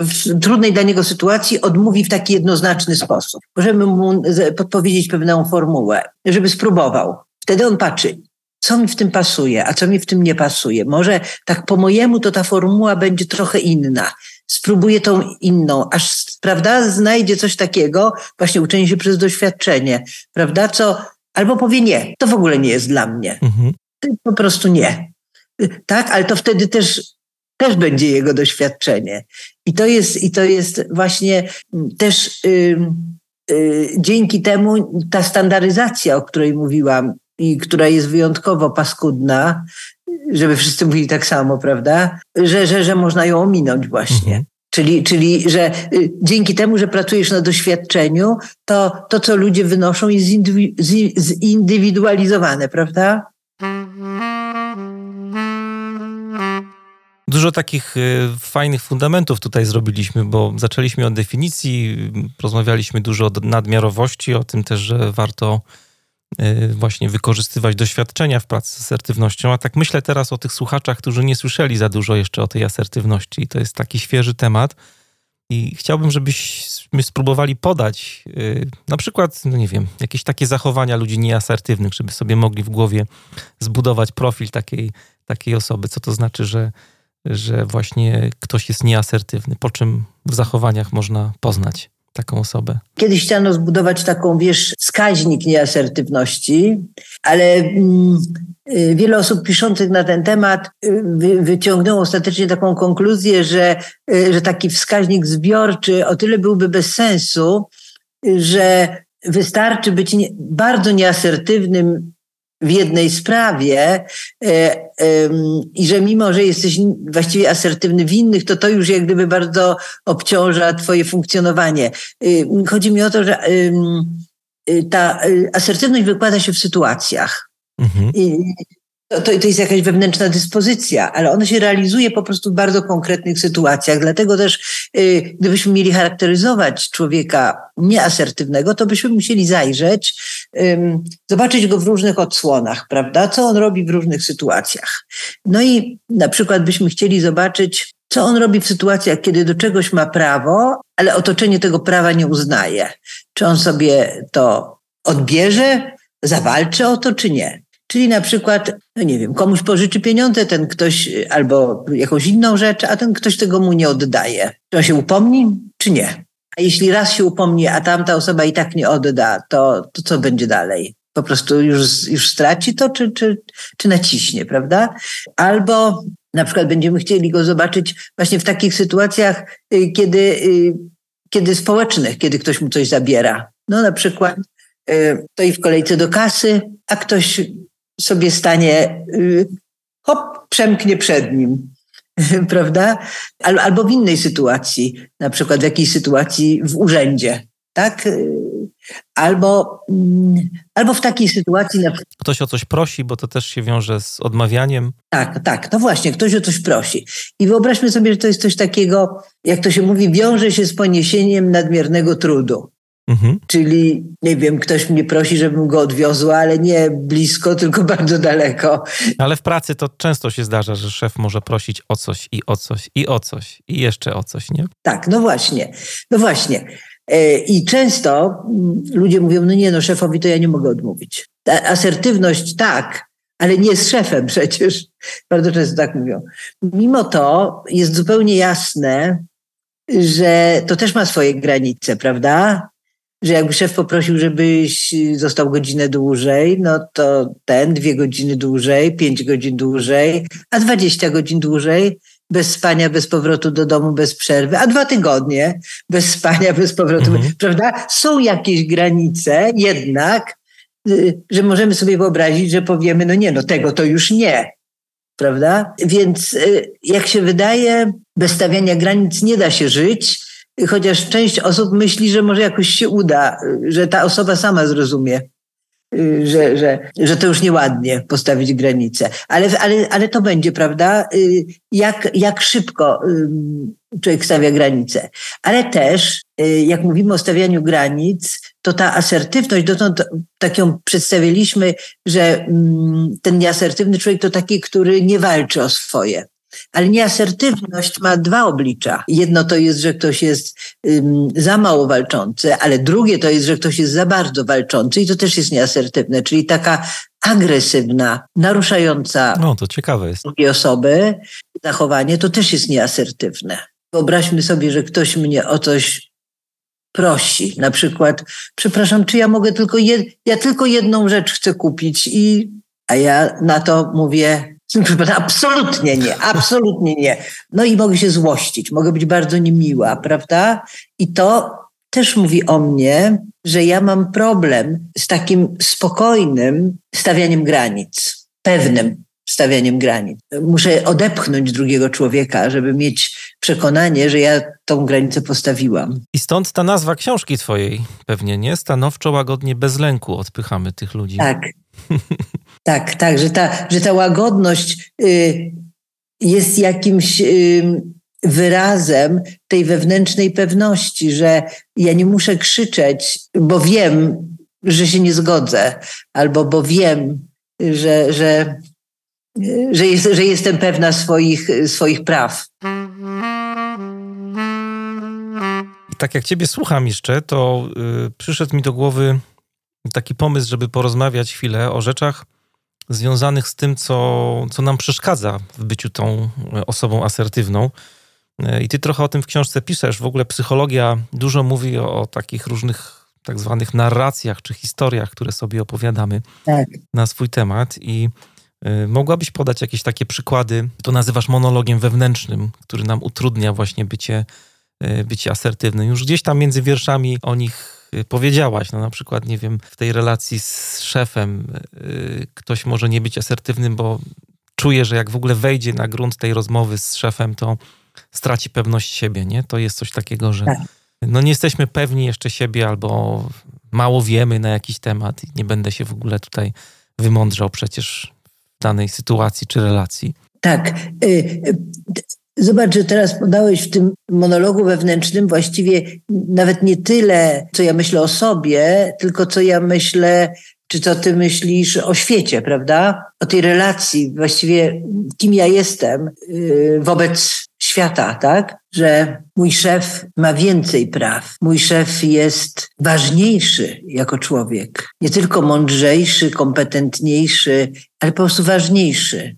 [SPEAKER 2] w trudnej dla niego sytuacji odmówi w taki jednoznaczny sposób. Możemy mu podpowiedzieć pewną formułę, żeby spróbował. Wtedy on patrzy, co mi w tym pasuje, a co mi w tym nie pasuje. Może tak po mojemu to ta formuła będzie trochę inna. Spróbuję tą inną, aż prawda, znajdzie coś takiego, właśnie uczenie się przez doświadczenie, prawda, co albo powie nie, to w ogóle nie jest dla mnie. Mhm. Po prostu nie. tak, ale to wtedy też, też będzie jego doświadczenie. I to jest, i to jest właśnie też y, y, dzięki temu ta standaryzacja, o której mówiłam, i która jest wyjątkowo paskudna, żeby wszyscy mówili tak samo, prawda? Że, że, że można ją ominąć właśnie. Mhm. Czyli, czyli, że y, dzięki temu, że pracujesz na doświadczeniu, to to, co ludzie wynoszą, jest zindywidualizowane, prawda?
[SPEAKER 1] Dużo takich y, fajnych fundamentów tutaj zrobiliśmy, bo zaczęliśmy od definicji, rozmawialiśmy dużo o nadmiarowości, o tym też, że warto właśnie wykorzystywać doświadczenia w pracy z asertywnością. A tak myślę teraz o tych słuchaczach, którzy nie słyszeli za dużo jeszcze o tej asertywności. I to jest taki świeży temat. I chciałbym, żebyśmy spróbowali podać y, na przykład, no nie wiem, jakieś takie zachowania ludzi nieasertywnych, żeby sobie mogli w głowie zbudować profil takiej, takiej osoby. Co to znaczy, że że właśnie ktoś jest nieasertywny, po czym w zachowaniach można poznać taką osobę?
[SPEAKER 2] Kiedyś chciano zbudować taką, wiesz, wskaźnik nieasertywności, ale mm, y, wiele osób piszących na ten temat y, wy, wyciągnęło ostatecznie taką konkluzję, że, y, że taki wskaźnik zbiorczy o tyle byłby bez sensu, że wystarczy być nie, bardzo nieasertywnym w jednej sprawie e, i że mimo, że jesteś właściwie asertywny w innych, to to już jak gdyby bardzo obciąża twoje funkcjonowanie. Y, chodzi mi o to, że y, ta y, asertywność wykłada się w sytuacjach. Mhm. I to, to, jest jakaś wewnętrzna dyspozycja, ale ona się realizuje po prostu w bardzo konkretnych sytuacjach. Dlatego też, y, gdybyśmy mieli charakteryzować człowieka nieasertywnego, to byśmy musieli zajrzeć, zobaczyć go w różnych odsłonach, prawda? Co on robi w różnych sytuacjach. No i na przykład byśmy chcieli zobaczyć, co on robi w sytuacjach, kiedy do czegoś ma prawo, ale otoczenie tego prawa nie uznaje. Czy on sobie to odbierze, zawalczy o to, czy nie. Czyli na przykład, no nie wiem, komuś pożyczy pieniądze, ten ktoś albo jakąś inną rzecz, a ten ktoś tego mu nie oddaje. Czy on się upomni, czy nie? A jeśli raz się upomni, a tamta osoba i tak nie odda, to, to co będzie dalej? Po prostu już, już straci to, czy, czy, czy naciśnie, prawda? Albo na przykład będziemy chcieli go zobaczyć właśnie w takich sytuacjach, y, kiedy, y, kiedy społecznych, kiedy ktoś mu coś zabiera. No na przykład y, stoi w kolejce do kasy, a ktoś sobie stanie, y, hop, przemknie przed nim. *laughs* Prawda? Albo w innej sytuacji, na przykład w jakiejś sytuacji w urzędzie, tak? Y, albo, mm, albo w takiej sytuacji. Na...
[SPEAKER 1] Ktoś o coś prosi, bo to też się wiąże z odmawianiem.
[SPEAKER 2] Tak, tak, no właśnie, ktoś o coś prosi. I wyobraźmy sobie, że to jest coś takiego, jak to się mówi, wiąże się z poniesieniem nadmiernego trudu. Mhm. Czyli, nie wiem, ktoś mnie prosi, żebym go odwiozła, ale nie blisko, tylko *laughs* bardzo daleko.
[SPEAKER 1] Ale w pracy to często się zdarza, że szef może prosić o coś i o coś i o coś i jeszcze o coś, nie?
[SPEAKER 2] Tak, no właśnie. No właśnie. E, I często ludzie mówią, no nie, no szefowi to ja nie mogę odmówić. Ta asertywność tak, ale nie z szefem *laughs* przecież. Bardzo często tak mówią. Mimo to jest zupełnie jasne, że to też ma swoje granice, prawda? Że jakby szef poprosił, żebyś został godzinę dłużej, no to ten dwie godziny dłużej, pięć godzin dłużej, a dwadzieścia godzin dłużej, bez spania, bez powrotu do domu, bez przerwy, a dwa tygodnie bez spania, bez powrotu, mhm. prawda? Są jakieś granice jednak, y, że możemy sobie wyobrazić, że powiemy, no nie, no tego to już nie, prawda? Więc y, jak się wydaje, bez stawiania granic nie da się żyć, chociaż część osób myśli, że może jakoś się uda, że ta osoba sama zrozumie, y, że, że, że to już nieładnie postawić granicę. Ale, ale, ale to będzie, prawda? Y, jak, jak szybko człowiek stawia granice. Ale też, y, jak mówimy o stawianiu granic, to ta asertywność, dotąd tak ją przedstawiliśmy, że mm, ten nieasertywny człowiek to taki, który nie walczy o swoje. Ale nieasertywność ma dwa oblicza. Jedno to jest, że ktoś jest um, za mało walczący, ale drugie to jest, że ktoś jest za bardzo walczący i to też jest nieasertywne, czyli taka agresywna, naruszająca
[SPEAKER 1] no, to ciekawe jest.
[SPEAKER 2] drugie osoby zachowanie, to też jest nieasertywne. Wyobraźmy sobie, że ktoś mnie o coś prosi. Na przykład, przepraszam, czy ja mogę tylko, jed... ja tylko jedną rzecz chcę kupić i, a ja na to mówię, Absolutnie nie, absolutnie nie. No i mogę się złościć, mogę być bardzo niemiła, prawda? I to też mówi o mnie, że ja mam problem z takim spokojnym stawianiem granic, pewnym stawianiem granic. Muszę odepchnąć drugiego człowieka, żeby mieć przekonanie, że ja tą granicę postawiłam.
[SPEAKER 1] I stąd ta nazwa książki twojej pewnie, nie? Stanowczo, łagodnie, bez lęku odpychamy tych ludzi.
[SPEAKER 2] Tak. *laughs* tak, tak, że ta, że ta łagodność y, jest jakimś y, wyrazem tej wewnętrznej pewności, że ja nie muszę krzyczeć, bo wiem, że się nie zgodzę, albo bo wiem, że, że, że, jest, że jestem pewna swoich, swoich praw.
[SPEAKER 1] Tak jak Ciebie słucham jeszcze, to y, przyszedł mi do głowy taki pomysł, żeby porozmawiać chwilę o rzeczach związanych z tym, co, co nam przeszkadza w byciu tą osobą asertywną. Y, I ty trochę o tym w książce piszesz. W ogóle psychologia dużo mówi o, o takich różnych tak zwanych narracjach czy historiach, które sobie opowiadamy tak. na swój temat. I y, mogłabyś podać jakieś takie przykłady, to nazywasz monologiem wewnętrznym, który nam utrudnia właśnie bycie, y, bycie asertywnym. Już gdzieś tam między wierszami o nich powiedziałaś. No na przykład, nie wiem, w tej relacji z szefem y, ktoś może nie być asertywnym, bo czuje, że jak w ogóle wejdzie na grunt tej rozmowy z szefem, to straci pewność siebie, nie? To jest coś takiego, że tak. no nie jesteśmy pewni jeszcze siebie albo mało wiemy na jakiś temat i nie będę się w ogóle tutaj wymądrzał przecież w danej sytuacji czy relacji.
[SPEAKER 2] Tak. Zobacz, że teraz podałeś w tym monologu wewnętrznym właściwie nawet nie tyle, co ja myślę o sobie, tylko co ja myślę, czy co ty myślisz o świecie, prawda? O tej relacji, właściwie kim ja jestem yy, wobec świata, tak? Że mój szef ma więcej praw. Mój szef jest ważniejszy jako człowiek. Nie tylko mądrzejszy, kompetentniejszy, ale po prostu ważniejszy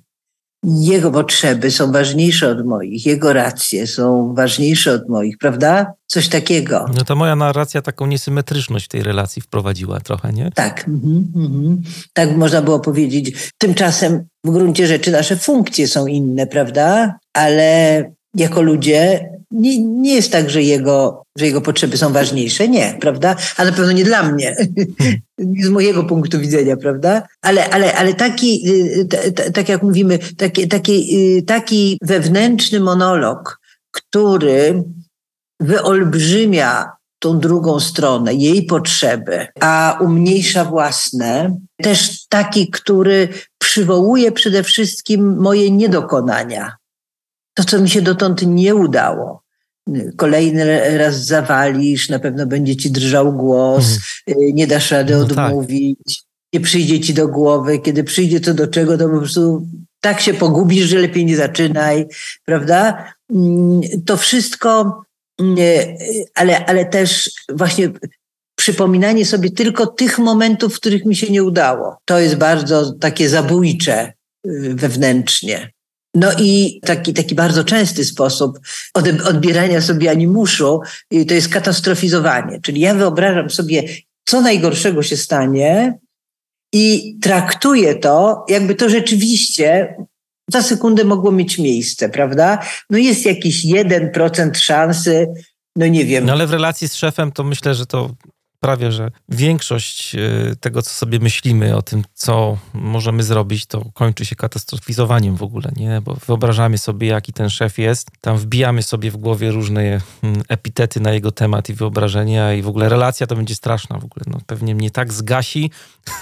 [SPEAKER 2] jego potrzeby są ważniejsze od moich, jego racje są ważniejsze od moich, prawda? Coś takiego.
[SPEAKER 1] No to moja narracja taką niesymetryczność w tej relacji wprowadziła trochę, nie?
[SPEAKER 2] Tak, mm -hmm. tak można było powiedzieć. Tymczasem w gruncie rzeczy nasze funkcje są inne, prawda? Ale jako ludzie nie, nie jest tak, że jego, że jego potrzeby są ważniejsze. Nie, prawda? A na pewno nie dla mnie. *laughs* z mojego punktu widzenia, prawda? Ale, ale, ale taki, y, tak jak mówimy, taki, taki, y, taki wewnętrzny monolog, który wyolbrzymia tą drugą stronę, jej potrzeby, a umniejsza własne. Też taki, który przywołuje przede wszystkim moje niedokonania to, co mi się dotąd nie udało. Kolejny raz zawalisz, na pewno będzie ci drżał głos, mhm. nie dasz rady no tak. odmówić, tak. nie przyjdzie ci do głowy. Kiedy przyjdzie co do czego, to po prostu tak się pogubisz, że lepiej nie zaczynaj, prawda? Mm, to wszystko, mm, ale, ale też właśnie przypominanie sobie tylko tych momentów, w których mi się nie udało. To jest bardzo takie zabójcze y, wewnętrznie. No i taki, taki bardzo częsty sposób odbierania sobie animuszu to jest katastrofizowanie. Czyli ja wyobrażam sobie, co najgorszego się stanie i traktuję to, jakby to rzeczywiście za sekundę mogło mieć miejsce, prawda? No jest jakiś 1% szansy, no nie wiem.
[SPEAKER 1] No ale w relacji z szefem to myślę, że to prawie, że większość e, tego, co sobie myślimy o tym, co możemy zrobić, to kończy się katastrofizowaniem w ogóle, nie? Bo wyobrażamy sobie, jaki ten szef jest, tam wbijamy sobie w głowie różne mm, epitety na jego temat i wyobrażenia i w ogóle relacja to będzie straszna w ogóle. No, pewnie mnie tak zgasi,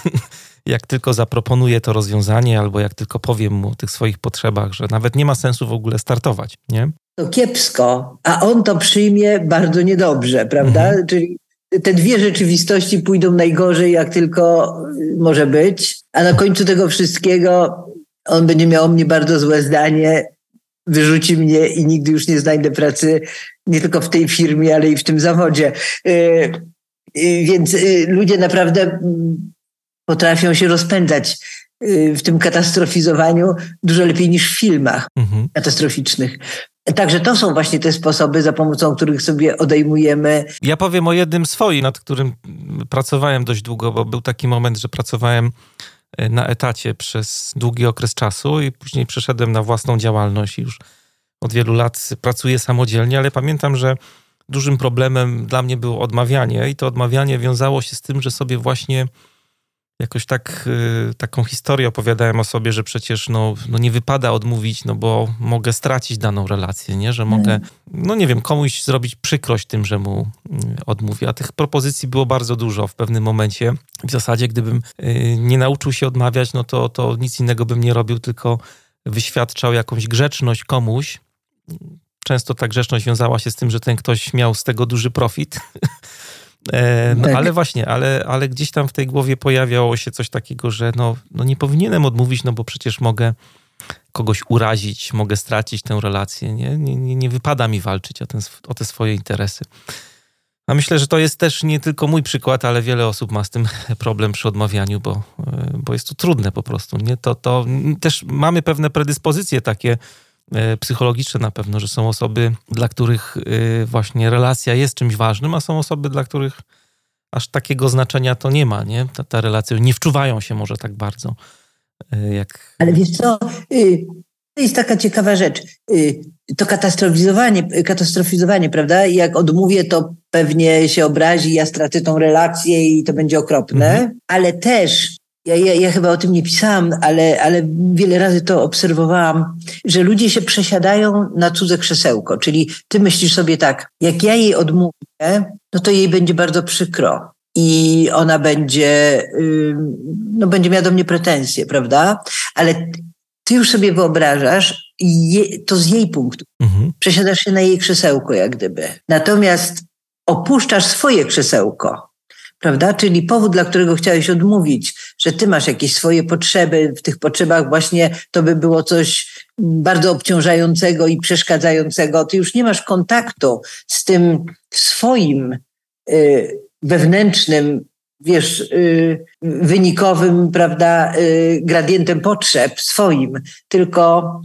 [SPEAKER 1] *laughs* jak tylko zaproponuję to rozwiązanie albo jak tylko powiem mu o tych swoich potrzebach, że nawet nie ma sensu w ogóle startować, nie?
[SPEAKER 2] To kiepsko, a on to przyjmie bardzo niedobrze, prawda? Mhm. Czyli te dwie rzeczywistości pójdą najgorzej, jak tylko może być, a na końcu tego wszystkiego on będzie miał o mnie bardzo złe zdanie, wyrzuci mnie i nigdy już nie znajdę pracy nie tylko w tej firmie, ale i w tym zawodzie. Y, y, więc y, ludzie naprawdę mm, potrafią się rozpędzać w tym katastrofizowaniu dużo lepiej niż w filmach mhm. katastroficznych. Także to są właśnie te sposoby, za pomocą których sobie odejmujemy.
[SPEAKER 1] Ja powiem o jednym swoim, nad którym pracowałem dość długo, bo był taki moment, że pracowałem e, na etacie przez długi okres czasu i później przeszedłem na własną działalność i już od wielu lat pracuję samodzielnie, ale pamiętam, że dużym problemem dla mnie było odmawianie i to odmawianie wiązało się z tym, że sobie właśnie jakoś tak, y, taką historię opowiadałem o sobie, że przecież no, no nie wypada odmówić, no bo mogę stracić daną relację, nie? Że mogę, mhm. no nie wiem, komuś zrobić przykrość tym, że mu y, odmówię. A tych propozycji było bardzo dużo w pewnym momencie. W zasadzie, gdybym y, nie nauczył się odmawiać, no to, to nic innego bym nie robił, tylko wyświadczał jakąś grzeczność komuś. Często ta grzeczność wiązała się z tym, że ten ktoś miał z tego duży profit. *laughs* No, tak. Ale właśnie, ale, ale gdzieś tam w tej głowie pojawiało się coś takiego, że no, no nie powinienem odmówić, no bo przecież mogę kogoś urazić, mogę stracić tę relację. Nie, nie, nie, nie wypada mi walczyć o, ten, o te swoje interesy. A myślę, że to jest też nie tylko mój przykład, ale wiele osób ma z tym *laughs* problem przy odmawianiu, bo, e, bo jest to trudne po prostu. Nie? To, to też mamy pewne predyspozycje takie psychologiczne na pewno, że są osoby, dla których e, właśnie relacja jest czymś ważnym, a są osoby, dla których aż takiego znaczenia to nie ma, nie? Ta, ta relacja, nie wczuwają się może tak bardzo, e, jak...
[SPEAKER 2] Ale wiesz co, y, to jest taka ciekawa rzecz. Y, to katastrofizowanie, katastrofizowanie, prawda? Jak odmówię, to pewnie się obrazi, ja stracę tą relację i to będzie okropne, mhm. ale też ja, ja, ja, chyba o tym nie pisałam, ale, ale wiele razy to obserwowałam, że ludzie się przesiadają na cudze krzesełko. Czyli ty myślisz sobie tak, jak ja jej odmówię, no to jej będzie bardzo przykro. I ona będzie, no będzie miała do mnie pretensje, prawda? Ale ty już sobie wyobrażasz je, to z jej punktu. Mhm. Przesiadasz się na jej krzesełko, jak gdyby. Natomiast opuszczasz swoje krzesełko prawda? Czyli powód, dla którego chciałeś odmówić, że ty masz jakieś swoje potrzeby, w tych potrzebach właśnie to by było coś bardzo obciążającego i przeszkadzającego. Ty już nie masz kontaktu z tym swoim y, wewnętrznym, wiesz, y, wynikowym, prawda, y, gradientem potrzeb swoim, tylko,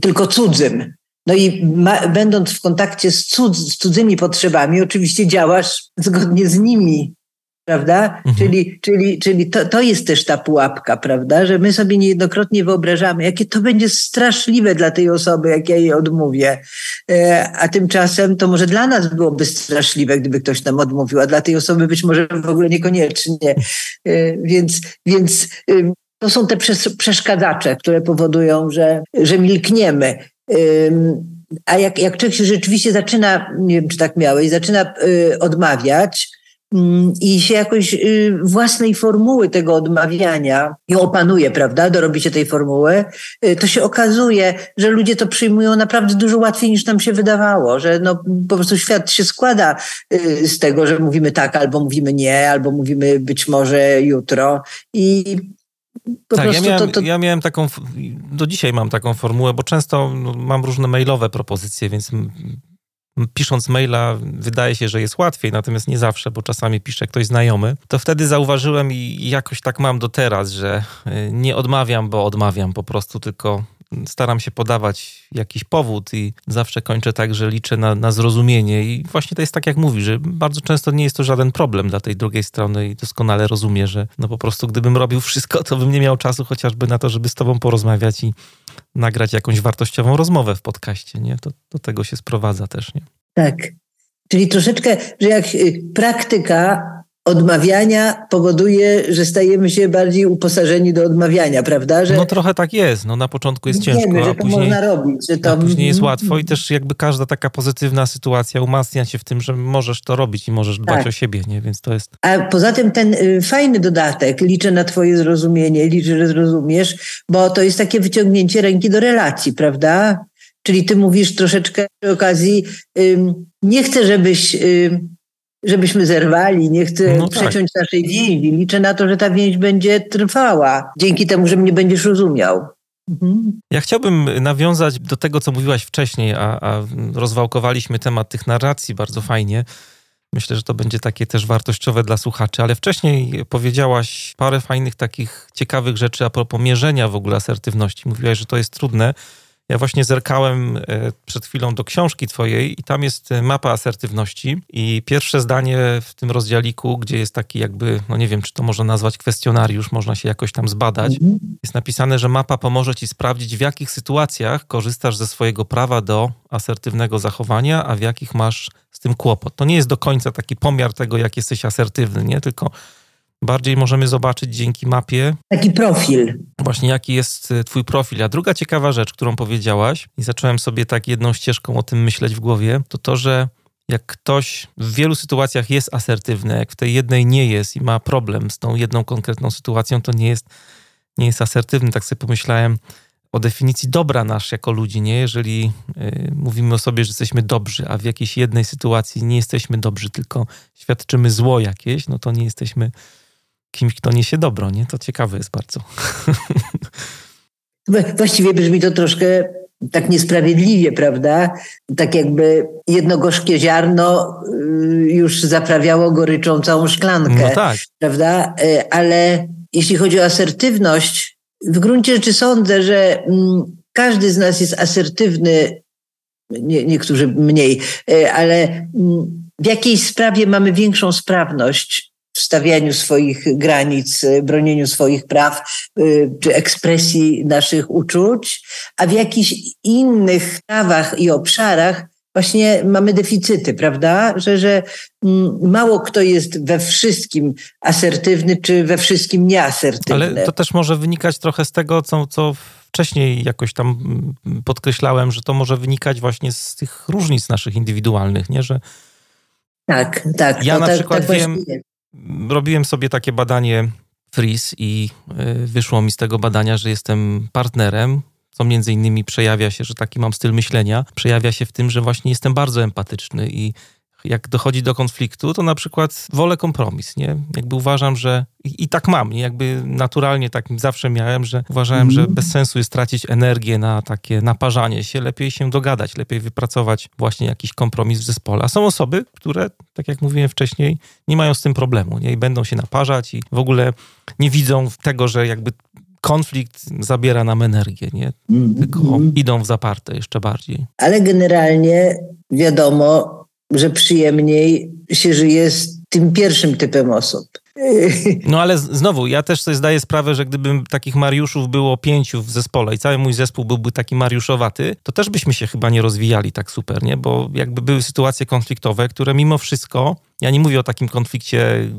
[SPEAKER 2] tylko cudzym. No i ma, będąc w kontakcie z, cud, z cudzymi potrzebami, oczywiście działasz zgodnie z nimi prawda? Mhm. Czyli, czyli, czyli to, to jest też ta pułapka, prawda? Że my sobie niejednokrotnie wyobrażamy, jakie to będzie straszliwe dla tej osoby, jak ja jej odmówię. E, a tymczasem to może dla nas byłoby straszliwe, gdyby ktoś nam odmówił, a dla tej osoby być może w ogóle niekoniecznie. E, więc, więc to są te przeszkadzacze, które powodują, że, że milkniemy. A jak, jak człowiek się rzeczywiście zaczyna, nie wiem czy tak miałeś, zaczyna y, odmawiać, i się jakoś y, własnej formuły tego odmawiania ją opanuje, prawda, dorobi się tej formuły, y, to się okazuje, że ludzie to przyjmują naprawdę dużo łatwiej niż nam się wydawało, że no, po prostu świat się składa y, z tego, że mówimy tak, albo mówimy nie, albo mówimy być może jutro. I
[SPEAKER 1] po tak, ja miałem, to, to... ja miałem taką, do dzisiaj mam taką formułę, bo często no, mam różne mailowe propozycje, więc pisząc maila wydaje się, że jest łatwiej, natomiast nie zawsze, bo czasami pisze ktoś znajomy, to wtedy zauważyłem i jakoś tak mam do teraz, że y, nie odmawiam, bo odmawiam po prostu, tylko staram się podawać jakiś powód i zawsze kończę tak, że liczę na, na zrozumienie. I właśnie to jest tak, jak mówi, że bardzo często nie jest to żaden problem dla tej drugiej strony i doskonale rozumie, że no po prostu gdybym robił wszystko, to bym nie miał czasu chociażby na to, żeby z tobą porozmawiać i nagrać jakąś wartościową rozmowę w podcaście. Nie? To do tego się sprowadza też. Nie?
[SPEAKER 2] Tak. Czyli troszeczkę, że jak y, praktyka odmawiania powoduje, że stajemy się bardziej uposażeni do odmawiania, prawda? Że
[SPEAKER 1] no trochę tak jest. No na początku jest
[SPEAKER 2] wiemy,
[SPEAKER 1] ciężko,
[SPEAKER 2] że to później, można robić. Że to...
[SPEAKER 1] A później jest łatwo i też jakby każda taka pozytywna sytuacja umacnia cię w tym, że możesz to robić i możesz dbać tak. o siebie, nie? Więc to jest...
[SPEAKER 2] A poza tym ten y, fajny dodatek, liczę na twoje zrozumienie, liczę, że zrozumiesz, bo to jest takie wyciągnięcie ręki do relacji, prawda? Czyli ty mówisz troszeczkę przy okazji, nie chcę, żebyś żebyśmy zerwali, nie chcę no tak. przeciąć naszej więzi. Liczę na to, że ta więź będzie trwała, dzięki temu, że mnie będziesz rozumiał.
[SPEAKER 1] Mhm. Ja chciałbym nawiązać do tego, co mówiłaś wcześniej, a, a rozwałkowaliśmy temat tych narracji bardzo fajnie. Myślę, że to będzie takie też wartościowe dla słuchaczy, ale wcześniej powiedziałaś parę fajnych takich ciekawych rzeczy a propos mierzenia w ogóle asertywności. Mówiłaś, że to jest trudne Ja właśnie zerkałem e, przed chwilą do książki twojej i tam jest e, mapa asertywności i pierwsze zdanie w tym rozdziałiku, gdzie jest taki jakby, no nie wiem, czy to można nazwać kwestionariusz, można się jakoś tam zbadać, mhm. jest napisane, że mapa pomoże ci sprawdzić, w jakich sytuacjach korzystasz ze swojego prawa do asertywnego zachowania, a w jakich masz z tym kłopot. To nie jest do końca taki pomiar tego, jak jesteś asertywny, nie? Tylko bardziej możemy zobaczyć dzięki mapie.
[SPEAKER 2] Taki profil.
[SPEAKER 1] Właśnie jaki jest e, twój profil. A druga ciekawa rzecz, którą powiedziałaś i zacząłem sobie tak jedną ścieżką o tym myśleć w głowie, to to, że jak ktoś w wielu sytuacjach jest asertywny, jak w tej jednej nie jest i ma problem z tą jedną konkretną sytuacją, to nie jest, nie jest asertywny. Tak sobie pomyślałem o definicji dobra nasz jako ludzi, nie? Jeżeli y, mówimy o sobie, że jesteśmy dobrzy, a w jakiejś jednej sytuacji nie jesteśmy dobrzy, tylko świadczymy zło jakieś, no to nie jesteśmy kimś, kto niesie dobro, nie? To ciekawe jest bardzo. *laughs*
[SPEAKER 2] Właściwie brzmi to troszkę tak niesprawiedliwie, prawda? Tak jakby jedno gorzkie ziarno y, już zaprawiało goryczą całą szklankę, no tak. prawda? Y, ale jeśli chodzi o asertywność, w gruncie rzeczy sądzę, że mm, każdy z nas jest asertywny, nie, niektórzy mniej, y, ale mm, w jakiejś sprawie mamy większą sprawność w stawianiu swoich granic, y, bronieniu swoich praw y, czy ekspresji naszych uczuć, a w jakichś innych sprawach i obszarach właśnie mamy deficyty, prawda? Że, że mm, mało kto jest we wszystkim asertywny, czy we wszystkim nieasertywny.
[SPEAKER 1] Ale to też może wynikać trochę z tego, co, co wcześniej jakoś tam mm, podkreślałem, że to może wynikać właśnie z tych różnic naszych indywidualnych, nie? Że
[SPEAKER 2] tak, tak.
[SPEAKER 1] Ja na tak, przykład tak wiem, robiłem sobie takie badanie Freeze i y, wyszło mi z tego badania, że jestem partnerem, co między innymi przejawia się, że taki mam styl myślenia, przejawia się w tym, że właśnie jestem bardzo empatyczny i jak dochodzi do konfliktu, to na przykład wolę kompromis, nie? Jakby uważam, że i, i tak mam, nie? Jakby naturalnie tak zawsze miałem, że uważałem, mm. że mhm. bez sensu jest tracić energię na takie naparzanie się, lepiej się dogadać, lepiej wypracować właśnie jakiś kompromis w zespole. A są osoby, które, tak jak mówiłem wcześniej, nie mają z tym problemu, nie? I będą się naparzać i w ogóle nie widzą tego, że jakby konflikt zabiera nam energię, nie? Mhm. Tylko idą w zaparte jeszcze bardziej.
[SPEAKER 2] Ale generalnie wiadomo, że przyjemniej się żyje z tym pierwszym typem osób.
[SPEAKER 1] No ale znowu, ja też sobie zdaję sprawę, że gdybym takich Mariuszów było pięciu w zespole i cały mój zespół byłby taki Mariuszowaty, to też byśmy się chyba nie rozwijali tak super, nie? Bo jakby były sytuacje konfliktowe, które mimo wszystko, ja nie mówię o takim konflikcie,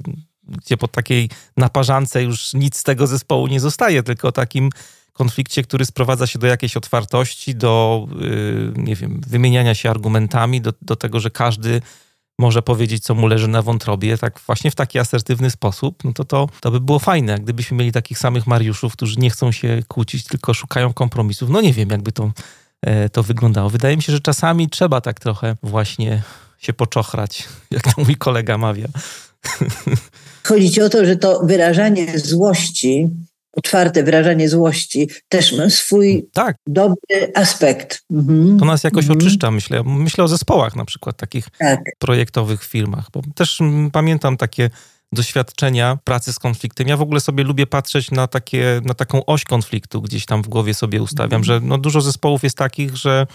[SPEAKER 1] gdzie po takiej naparzance już nic z tego zespołu nie zostaje, tylko o takim konflikcie, który sprowadza się do jakiejś otwartości, do, yy, nie wiem, wymieniania się argumentami, do, do tego, że każdy może powiedzieć, co mu leży na wątrobie, tak właśnie w taki asertywny sposób, no to, to to by było fajne, gdybyśmy mieli takich samych Mariuszów, którzy nie chcą się kłócić, tylko szukają kompromisów. No nie wiem, jakby to, e, to wyglądało. Wydaje mi się, że czasami trzeba tak trochę właśnie się poczochrać, *laughs* jak to mój kolega mawia. *laughs*
[SPEAKER 2] Chodzi o to, że to wyrażanie złości otwarte wyrażanie złości też ma swój tak. dobry aspekt.
[SPEAKER 1] Mhm. To nas jakoś mhm. oczyszcza, myślę. Myślę o zespołach na przykład, takich tak. projektowych firmach, bo też pamiętam takie doświadczenia pracy z konfliktem. Ja w ogóle sobie lubię patrzeć na, takie, na taką oś konfliktu, gdzieś tam w głowie sobie ustawiam, mhm. że no dużo zespołów jest takich, że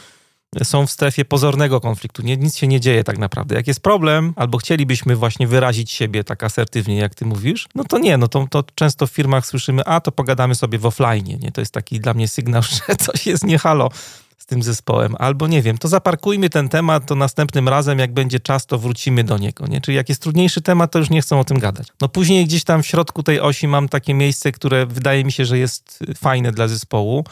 [SPEAKER 1] są w strefie pozornego konfliktu. Nie, nic się nie dzieje tak naprawdę. Jak jest problem, albo chcielibyśmy właśnie wyrazić siebie tak asertywnie, jak ty mówisz, no to nie, no to, to często w firmach słyszymy, a to pogadamy sobie w offline, nie? To jest taki dla mnie sygnał, *laughs* że coś jest nie halo z tym zespołem. Albo nie wiem, to zaparkujmy ten temat, to następnym razem, jak będzie czas, to wrócimy do niego, nie? Czyli jak jest trudniejszy temat, to już nie chcą o tym gadać. No później gdzieś tam w środku tej osi mam takie miejsce, które wydaje mi się, że jest fajne dla zespołu,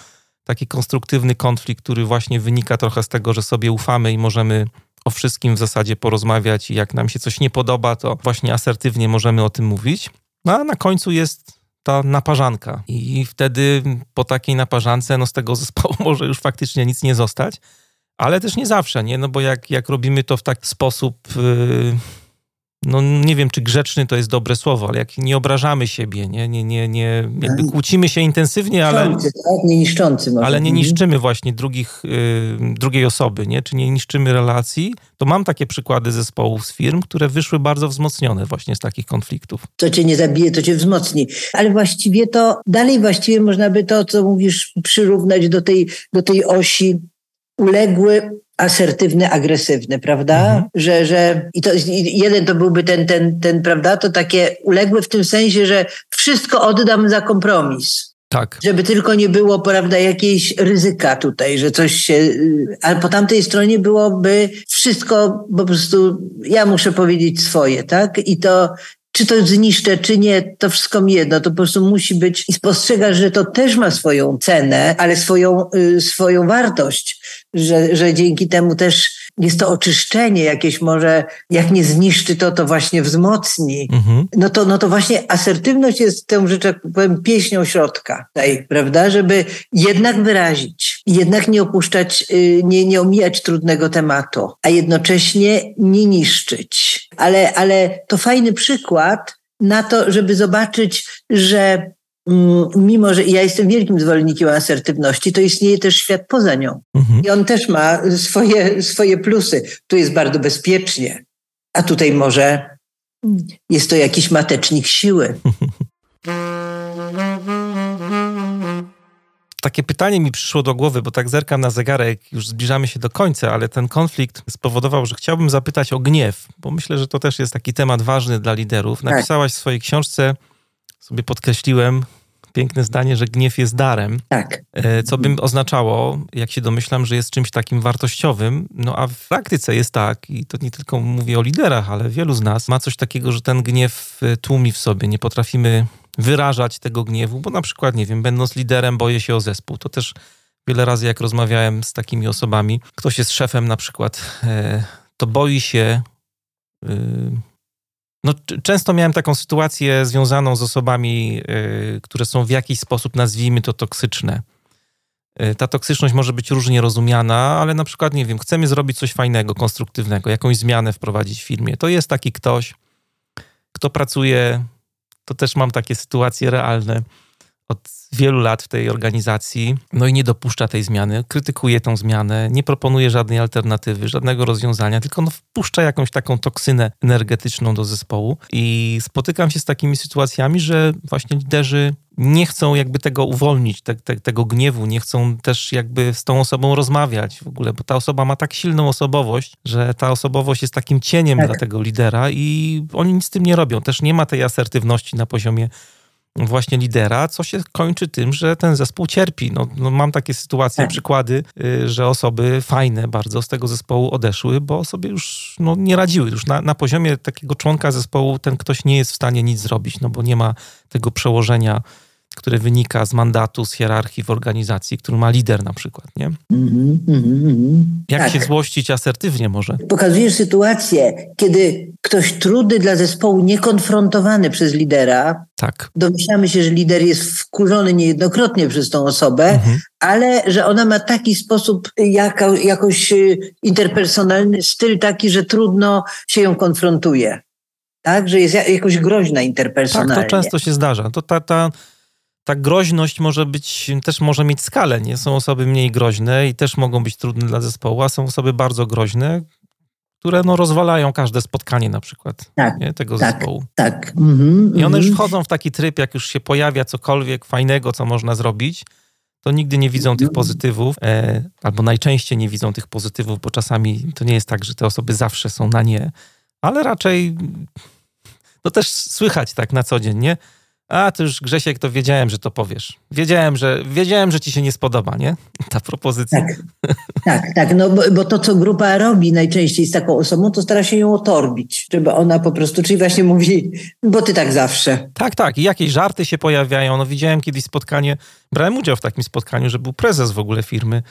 [SPEAKER 1] taki konstruktywny konflikt, który właśnie wynika trochę z tego, że sobie ufamy i możemy o wszystkim w zasadzie porozmawiać i jak nam się coś nie podoba, to właśnie asertywnie możemy o tym mówić. No a na końcu jest ta naparzanka i wtedy po takiej naparzance no z tego *laughs* zespołu może już faktycznie nic nie zostać, ale też nie zawsze, nie? No bo jak, jak robimy to w taki sposób... Yy no nie wiem, czy grzeczny to jest dobre słowo, ale jak nie obrażamy siebie, nie, nie, nie, nie jakby kłócimy się intensywnie, ale...
[SPEAKER 2] Niszczący, tak? Nie niszczący może.
[SPEAKER 1] Ale nie niszczymy właśnie drugich, y, drugiej osoby, nie? Czy nie niszczymy relacji, to mam takie przykłady zespołów z firm, które wyszły bardzo wzmocnione właśnie z takich konfliktów.
[SPEAKER 2] Co cię nie zabije, to cię wzmocni. Ale właściwie to, dalej właściwie można by to, co mówisz, przyrównać do tej, do tej osi uległy, asertywny, agresywny, prawda?
[SPEAKER 1] Mhm.
[SPEAKER 2] Że, że i to i jeden to byłby ten, ten, ten, prawda? To takie uległe w tym sensie, że wszystko oddam za kompromis.
[SPEAKER 1] Tak.
[SPEAKER 2] Żeby tylko nie było, prawda, jakiejś ryzyka tutaj, że coś się. Ale po tamtej stronie byłoby wszystko po prostu. Ja muszę powiedzieć swoje, tak? I to. Czy to zniszczę, czy nie, to wszystko mi jedno. To po prostu musi być. I spostrzegasz, że to też ma swoją cenę, ale swoją, y, swoją wartość, że, że dzięki temu też jest to oczyszczenie jakieś może, jak nie zniszczy to, to właśnie wzmocni
[SPEAKER 1] Mhm.
[SPEAKER 2] no to, no to właśnie asertywność jest tą rzecz, jak powiem, pieśnią środka, tej, prawda? Żeby jednak wyrazić, jednak nie opuszczać, y, nie, nie omijać trudnego tematu, a jednocześnie nie niszczyć. Ale, ale to fajny przykład na to, żeby zobaczyć, że mm, mimo, że ja jestem wielkim zwolennikiem asertywności, to istnieje też świat poza nią.
[SPEAKER 1] Mhm.
[SPEAKER 2] I on też ma swoje, swoje plusy. Tu jest bardzo bezpiecznie, a tutaj może jest to jakiś matecznik siły.
[SPEAKER 1] Takie pytanie mi przyszło do głowy, bo tak zerkam na zegarek, już zbliżamy się do końca, ale ten konflikt spowodował, że chciałbym zapytać o gniew, bo myślę, że to też jest taki temat ważny dla liderów. Napisałaś w swojej książce, sobie podkreśliłem, piękne zdanie, że gniew jest darem,
[SPEAKER 2] Tak.
[SPEAKER 1] e, co by oznaczało, jak się domyślam, że jest czymś takim wartościowym. No a w praktyce jest tak, i to nie tylko mówię o liderach, ale wielu z nas ma coś takiego, że ten gniew e, tłumi w sobie. Nie potrafimy wyrażać tego gniewu, bo na przykład, nie wiem, będąc liderem, boję się o zespół. To też wiele razy, jak rozmawiałem z takimi osobami, ktoś jest szefem na przykład, e, to boi się. y, No, często miałem taką sytuację związaną z osobami, y, które są w jakiś sposób, nazwijmy to, toksyczne. Ta toksyczność może być różnie rozumiana, ale na przykład, nie wiem, chcemy zrobić coś fajnego, konstruktywnego, jakąś zmianę wprowadzić w firmie. To jest taki ktoś, kto pracuje, to też mam takie sytuacje realne od wielu lat w tej organizacji, no i nie dopuszcza tej zmiany, krytykuje tą zmianę, nie proponuje żadnej alternatywy, żadnego rozwiązania, tylko no wpuszcza jakąś taką toksynę energetyczną do zespołu i spotykam się z takimi sytuacjami, że właśnie liderzy nie chcą jakby tego uwolnić, te, te, tego gniewu, nie chcą też jakby z tą osobą rozmawiać w ogóle, bo ta osoba ma tak silną osobowość, że ta osobowość jest takim cieniem
[SPEAKER 2] Tak.
[SPEAKER 1] dla tego lidera i oni nic z tym nie robią. Też nie ma tej asertywności na poziomie właśnie lidera, co się kończy tym, że ten zespół cierpi. No, no mam takie sytuacje,
[SPEAKER 2] Tak.
[SPEAKER 1] przykłady, y, że osoby fajne bardzo z tego zespołu odeszły, bo sobie już no, nie radziły. Już na, na poziomie takiego członka zespołu ten ktoś nie jest w stanie nic zrobić, no bo nie ma tego przełożenia, które wynika z mandatu, z hierarchii w organizacji, który ma lider na przykład, nie?
[SPEAKER 2] Mhm, mhm, mhm.
[SPEAKER 1] Jak
[SPEAKER 2] tak.
[SPEAKER 1] się złościć asertywnie może?
[SPEAKER 2] Pokazujesz sytuację, kiedy ktoś trudny dla zespołu, niekonfrontowany przez lidera,
[SPEAKER 1] Tak.
[SPEAKER 2] domyślamy się, że lider jest wkurzony niejednokrotnie przez tą osobę,
[SPEAKER 1] Mhm.
[SPEAKER 2] ale że ona ma taki sposób, jaka, jakoś y, interpersonalny styl taki, że trudno się ją konfrontuje. Tak, że jest ja- jakoś groźna
[SPEAKER 1] Tak,
[SPEAKER 2] interpersonalnie.
[SPEAKER 1] to często się zdarza. To ta, ta, ta groźność może być, też może mieć skalę, nie? Są osoby mniej groźne i też mogą być trudne dla zespołu, a są osoby bardzo groźne, które no rozwalają każde spotkanie na przykład
[SPEAKER 2] Tak,
[SPEAKER 1] nie? tego
[SPEAKER 2] tak.
[SPEAKER 1] zespołu.
[SPEAKER 2] Tak. Mhm,
[SPEAKER 1] I one już
[SPEAKER 2] mhm.
[SPEAKER 1] wchodzą w taki tryb, jak już się pojawia cokolwiek fajnego, co można zrobić, to nigdy nie widzą tych pozytywów, e, albo najczęściej nie widzą tych pozytywów, bo czasami to nie jest tak, że te osoby zawsze są na nie, ale raczej to też słychać tak na co dzień, nie? A, to już Grzesiek, to wiedziałem, że to powiesz. Wiedziałem, że, wiedziałem, że ci się nie spodoba, nie? Ta propozycja.
[SPEAKER 2] Tak, tak, tak. No bo, bo to, co grupa robi najczęściej z taką osobą, to stara się ją otorbić, żeby ona po prostu, czyli właśnie mówi, bo ty tak zawsze.
[SPEAKER 1] Tak, tak. I jakieś żarty się pojawiają. No widziałem kiedyś spotkanie, brałem udział w takim spotkaniu, że był prezes w ogóle firmy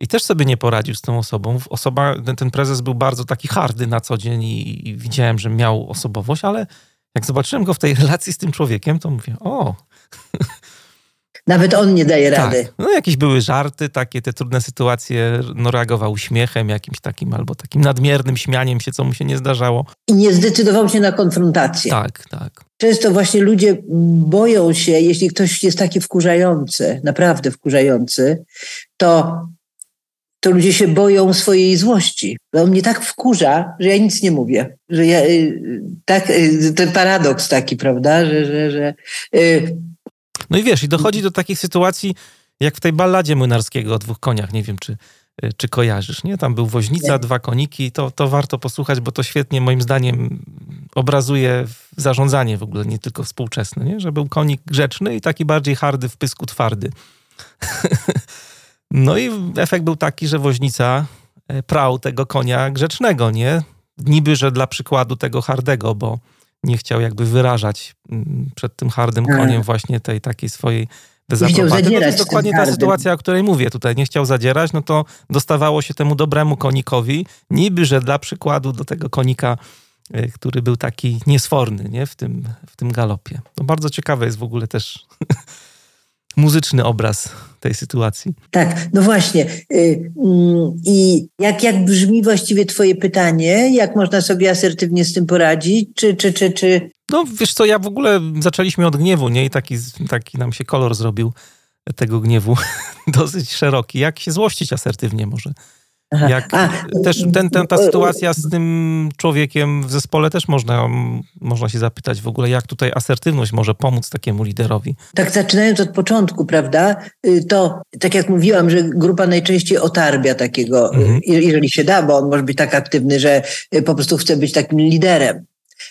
[SPEAKER 1] i też sobie nie poradził z tą osobą. Osoba, ten, ten prezes był bardzo taki hardy na co dzień i, i widziałem, że miał osobowość, ale jak zobaczyłem go w tej relacji z tym człowiekiem, to mówię, o,
[SPEAKER 2] Nawet on nie daje tak. rady.
[SPEAKER 1] No jakieś były żarty, takie te trudne sytuacje, no reagował śmiechem jakimś takim albo takim nadmiernym śmianiem się, co mu się nie zdarzało.
[SPEAKER 2] I nie zdecydował się na konfrontację.
[SPEAKER 1] Tak, tak.
[SPEAKER 2] Często właśnie ludzie boją się, jeśli ktoś jest taki wkurzający, naprawdę wkurzający, to to ludzie się boją swojej złości. On mnie tak wkurza, że ja nic nie mówię. Że ja, y, tak, y, ten paradoks taki, prawda, że, że, że y,
[SPEAKER 1] no i wiesz, i dochodzi do takich sytuacji, jak w tej balladzie młynarskiego o dwóch koniach, nie wiem, czy, czy kojarzysz, nie? Tam był woźnica, nie. dwa koniki, to, to warto posłuchać, bo to świetnie moim zdaniem obrazuje zarządzanie w ogóle, nie tylko współczesne, nie? Że był konik grzeczny i taki bardziej hardy w pysku twardy. *laughs* no i efekt był taki, że woźnica e, prał tego konia grzecznego, nie? Niby, że dla przykładu tego hardego, bo nie chciał jakby wyrażać mm, przed tym hardym koniem właśnie tej takiej swojej dezaprobaty. No to jest dokładnie ta sytuacja, o której mówię tutaj. Nie chciał zadzierać, no to dostawało się temu dobremu konikowi, niby, że dla przykładu do tego konika, e, który był taki niesforny nie? W, tym, w tym galopie. To bardzo ciekawe jest w ogóle też *laughs* muzyczny obraz tej sytuacji.
[SPEAKER 2] Tak, no właśnie. Y, mm, I jak, jak brzmi właściwie twoje pytanie? Jak można sobie asertywnie z tym poradzić? Czy, czy, czy, czy...
[SPEAKER 1] No wiesz co, ja w ogóle zaczęliśmy od gniewu, nie? I taki, taki nam się kolor zrobił tego gniewu *laughs* dosyć szeroki. Jak się złościć asertywnie może? Jak A, też ten, ten, ta sytuacja z tym człowiekiem w zespole też można, można się zapytać w ogóle, jak tutaj asertywność może pomóc takiemu liderowi.
[SPEAKER 2] Tak zaczynając od początku, prawda, y, to tak jak mówiłam, że grupa najczęściej otarbia takiego, y, mhm. jeżeli się da, bo on może być tak aktywny, że y, po prostu chce być takim liderem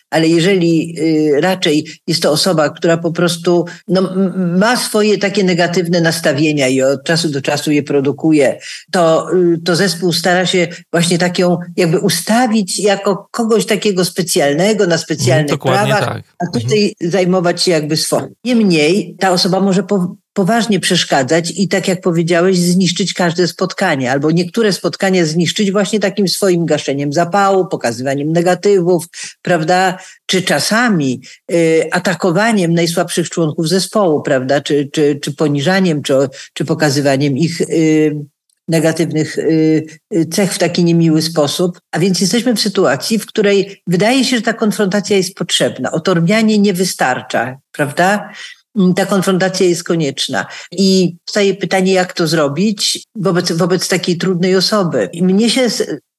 [SPEAKER 2] ale jeżeli y, raczej jest to osoba, która po prostu no, ma swoje takie negatywne nastawienia i od czasu do czasu je produkuje, to, y, to zespół stara się właśnie tak ją jakby ustawić jako kogoś takiego specjalnego, na specjalnych mm, prawach, tak. a tutaj mhm. zajmować się jakby swoim. Niemniej ta osoba może po, poważnie przeszkadzać i tak jak powiedziałeś, zniszczyć każde spotkanie, albo niektóre spotkania zniszczyć właśnie takim swoim gaszeniem zapału, pokazywaniem negatywów, prawda? Czy czasami y, atakowaniem najsłabszych członków zespołu, prawda? Czy, czy, czy poniżaniem, czy, czy pokazywaniem ich y, negatywnych y, cech w taki niemiły sposób. A więc jesteśmy w sytuacji, w której wydaje się, że ta konfrontacja jest potrzebna. Otormianie nie wystarcza, prawda? Mm, ta konfrontacja jest konieczna. I powstaje pytanie, jak to zrobić wobec, wobec takiej trudnej osoby. I mnie się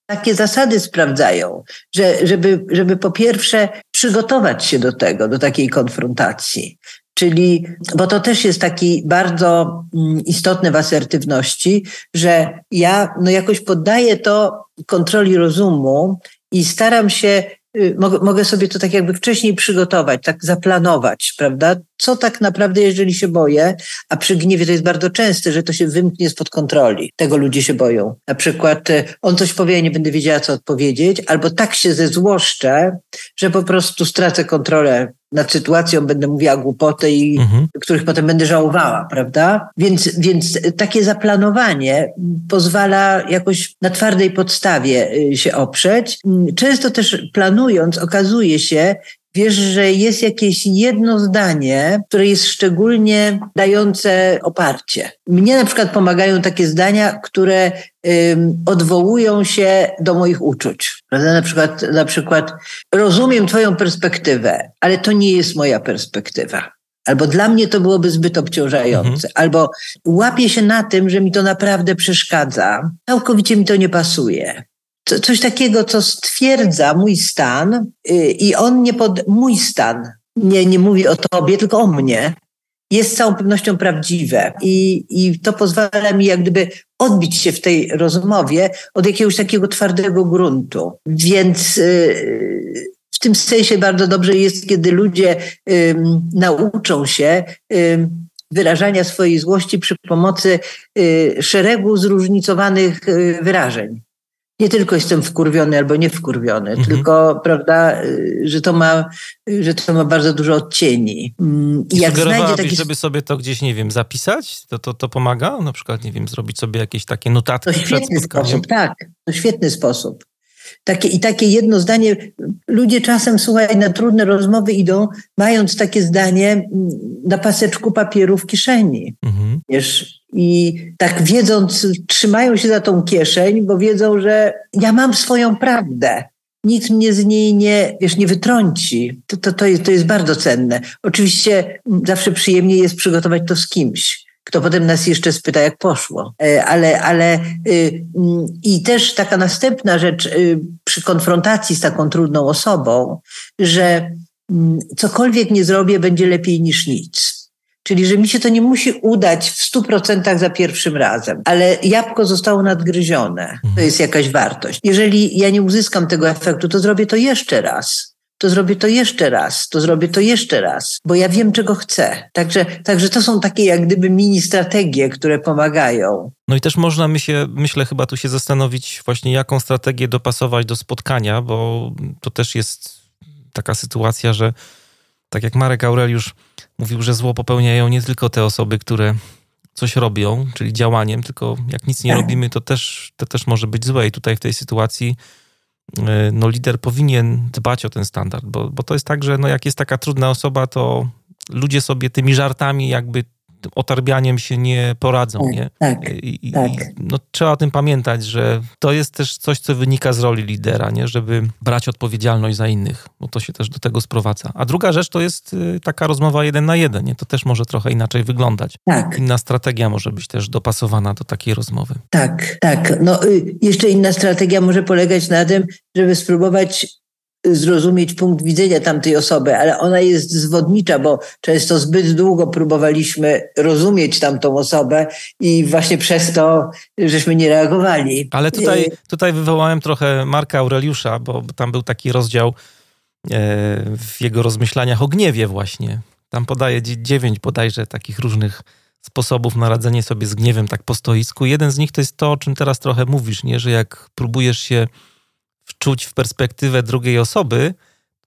[SPEAKER 2] takie zasady sprawdzają, że, żeby, żeby po pierwsze przygotować się do tego, do takiej konfrontacji. Czyli, bo to też jest taki bardzo mm, istotne w asertywności, że ja no jakoś poddaję to kontroli rozumu i staram się mogę, mogę sobie to tak jakby wcześniej przygotować, tak zaplanować, prawda? Co tak naprawdę, jeżeli się boję, a przy gniewie to jest bardzo częste, że to się wymknie spod kontroli. Tego ludzie się boją. Na przykład y, on coś powie, ja nie będę wiedziała, co odpowiedzieć, albo tak się zezłoszczę, że po prostu stracę kontrolę nad sytuacją, będę mówiła głupoty, i mhm. których potem będę żałowała, prawda? Więc, więc takie zaplanowanie pozwala jakoś na twardej podstawie y, się oprzeć. Często też planując okazuje się, wiesz, że jest jakieś jedno zdanie, które jest szczególnie dające oparcie. Mnie na przykład pomagają takie zdania, które um, odwołują się do moich uczuć. Prawda? Na przykład, na przykład rozumiem twoją perspektywę, ale to nie jest moja perspektywa. Albo dla mnie to byłoby zbyt obciążające, mhm. albo łapię się na tym, że mi to naprawdę przeszkadza, całkowicie mi to nie pasuje coś takiego, co stwierdza mój stan y, i on nie pod mój stan, nie, nie mówi o tobie, tylko o mnie, jest z całą pewnością prawdziwe. I, I to pozwala mi jak gdyby odbić się w tej rozmowie od jakiegoś takiego twardego gruntu. Więc y, w tym sensie bardzo dobrze jest, kiedy ludzie nauczą się wyrażania swojej złości przy pomocy y, szeregu zróżnicowanych wyrażeń nie tylko jestem wkurwiony albo nie wkurwiony, mhm. tylko, prawda, że to ma, że to ma bardzo dużo odcieni.
[SPEAKER 1] Mm, I jak znajdzie taki... żeby sobie to gdzieś, nie wiem, zapisać? To, to, to pomaga? Na przykład, nie wiem, zrobić sobie jakieś takie notatki
[SPEAKER 2] to świetny sposób, tak. To świetny sposób. Takie, I takie jedno zdanie, ludzie czasem, słuchaj, na trudne rozmowy idą, mając takie zdanie mm, na paseczku papieru w kieszeni. Mhm również. I tak wiedząc, trzymają się za tą kieszeń, bo wiedzą, że ja mam swoją prawdę. Nikt mnie z niej nie, wiesz, nie wytrąci. To, to, to, jest, to jest bardzo cenne. Oczywiście zawsze przyjemniej jest przygotować to z kimś kto potem nas jeszcze spyta, jak poszło. E, ale, ale y, mm, i też taka następna rzecz y, przy konfrontacji z taką trudną osobą, że mm, cokolwiek nie zrobię, będzie lepiej niż nic. Czyli, że mi się to nie musi udać w stu procentach za pierwszym razem, ale jabłko zostało nadgryzione. To mhm. jest jakaś wartość. Jeżeli ja nie uzyskam tego efektu, to zrobię to jeszcze raz to zrobię to jeszcze raz, to zrobię to jeszcze raz, bo ja wiem, czego chcę. Także, także to są takie jak gdyby mini strategie, które pomagają.
[SPEAKER 1] No i też można my się, myślę, chyba tu się zastanowić właśnie, jaką strategię dopasować do spotkania, bo to też jest taka sytuacja, że tak jak Marek Aureliusz mówił, że zło popełniają nie tylko te osoby, które coś robią, czyli działaniem, tylko jak nic nie robimy, to też, to też może być złe. I tutaj w tej sytuacji E, no, lider powinien dbać o ten standard, bo, bo to jest tak, że no, jak jest taka trudna osoba, to ludzie sobie tymi żartami jakby otarbianiem się nie poradzą. Tak, nie?
[SPEAKER 2] Tak,
[SPEAKER 1] I,
[SPEAKER 2] tak.
[SPEAKER 1] No, trzeba o tym pamiętać, że to jest też coś, co wynika z roli lidera, nie? żeby brać odpowiedzialność za innych, bo to się też do tego sprowadza. A druga rzecz to jest y, taka rozmowa jeden na jeden. Nie? To też może trochę inaczej wyglądać.
[SPEAKER 2] Tak.
[SPEAKER 1] Inna strategia może być też dopasowana do takiej rozmowy.
[SPEAKER 2] Tak, tak. No, y, jeszcze inna strategia może polegać na tym, żeby spróbować zrozumieć punkt widzenia tamtej osoby, ale ona jest zwodnicza, bo często zbyt długo próbowaliśmy rozumieć tamtą osobę i właśnie przez to żeśmy nie reagowali.
[SPEAKER 1] Ale tutaj, tutaj wywołałem trochę Marka Aureliusza, bo tam był taki rozdział e, w jego rozmyślaniach o gniewie właśnie. Tam podaje dziewięć bodajże takich różnych sposobów na radzenie sobie z gniewem tak po stoisku. Jeden z nich to jest to, o czym teraz trochę mówisz, nie? że jak próbujesz się wczuć w perspektywę drugiej osoby,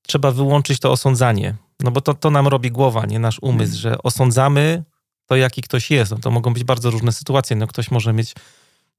[SPEAKER 1] trzeba wyłączyć to osądzanie. No bo to, to nam robi głowa, nie nasz umysł, że osądzamy to, jaki ktoś jest. No to mogą być bardzo różne sytuacje. No ktoś może mieć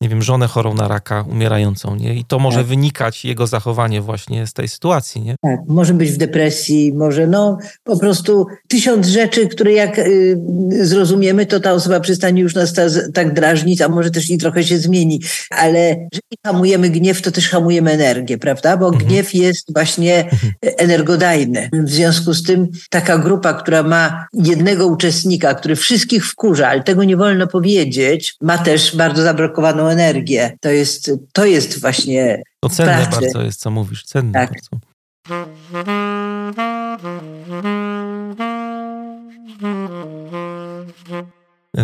[SPEAKER 1] nie wiem, żonę chorą na raka, umierającą, nie? I to może tak. wynikać, jego zachowanie właśnie z tej sytuacji, nie?
[SPEAKER 2] Tak, może być w depresji, może no po prostu tysiąc rzeczy, które jak y, zrozumiemy, to ta osoba przestanie już nas ta, tak drażnić, a może też i trochę się zmieni. Ale jeżeli hamujemy gniew, to też hamujemy energię, prawda? Bo mhm. gniew jest właśnie mhm. energodajny. W związku z tym taka grupa, która ma jednego uczestnika, który wszystkich wkurza, ale tego nie wolno powiedzieć, ma też bardzo zablokowaną energię. To jest, to jest właśnie.
[SPEAKER 1] To cenne pracy. bardzo jest, co mówisz. Cenne tak. bardzo.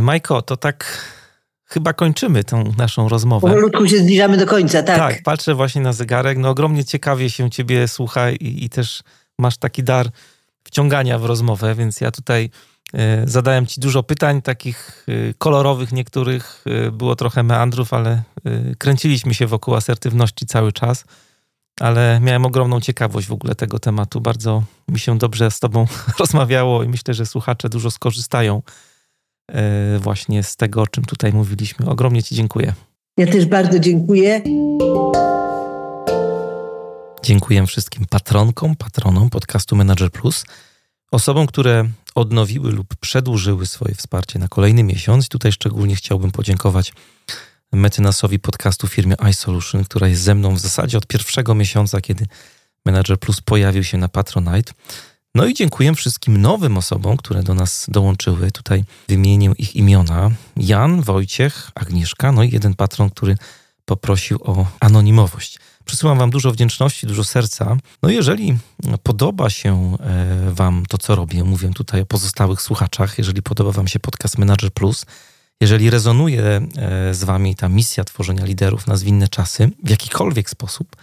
[SPEAKER 1] Majko, to tak chyba kończymy tą naszą rozmowę.
[SPEAKER 2] Powolutku się zbliżamy do końca, tak.
[SPEAKER 1] Tak, patrzę właśnie na zegarek. No ogromnie ciekawie się ciebie słucha i, i też masz taki dar wciągania w rozmowę, więc ja tutaj zadałem Ci dużo pytań, takich e, kolorowych niektórych. E, było trochę meandrów, ale kręciliśmy się wokół asertywności cały czas. Ale miałem ogromną ciekawość w ogóle tego tematu. Bardzo mi się dobrze z Tobą *laughs* rozmawiało i myślę, że słuchacze dużo skorzystają właśnie z tego, o czym tutaj mówiliśmy. Ogromnie Ci dziękuję.
[SPEAKER 2] Ja też bardzo dziękuję.
[SPEAKER 1] Dziękuję wszystkim patronkom, patronom podcastu Manager Plus, osobom, które odnowiły lub przedłużyły swoje wsparcie na kolejny miesiąc. Tutaj szczególnie chciałbym podziękować mecenasowi podcastu firmie iSolution, która jest ze mną w zasadzie od pierwszego miesiąca, kiedy Manager Plus pojawił się na Patronite. No i dziękuję wszystkim nowym osobom, które do nas dołączyły. Tutaj wymienię ich imiona. Jan, Wojciech, Agnieszka, no i jeden patron, który poprosił o anonimowość. Przysyłam Wam dużo wdzięczności, dużo serca. No jeżeli podoba się e, Wam to, co robię, mówię tutaj o pozostałych słuchaczach, jeżeli podoba Wam się podcast Manager Plus, jeżeli rezonuje e, z Wami ta misja tworzenia liderów na zwinne czasy w jakikolwiek sposób,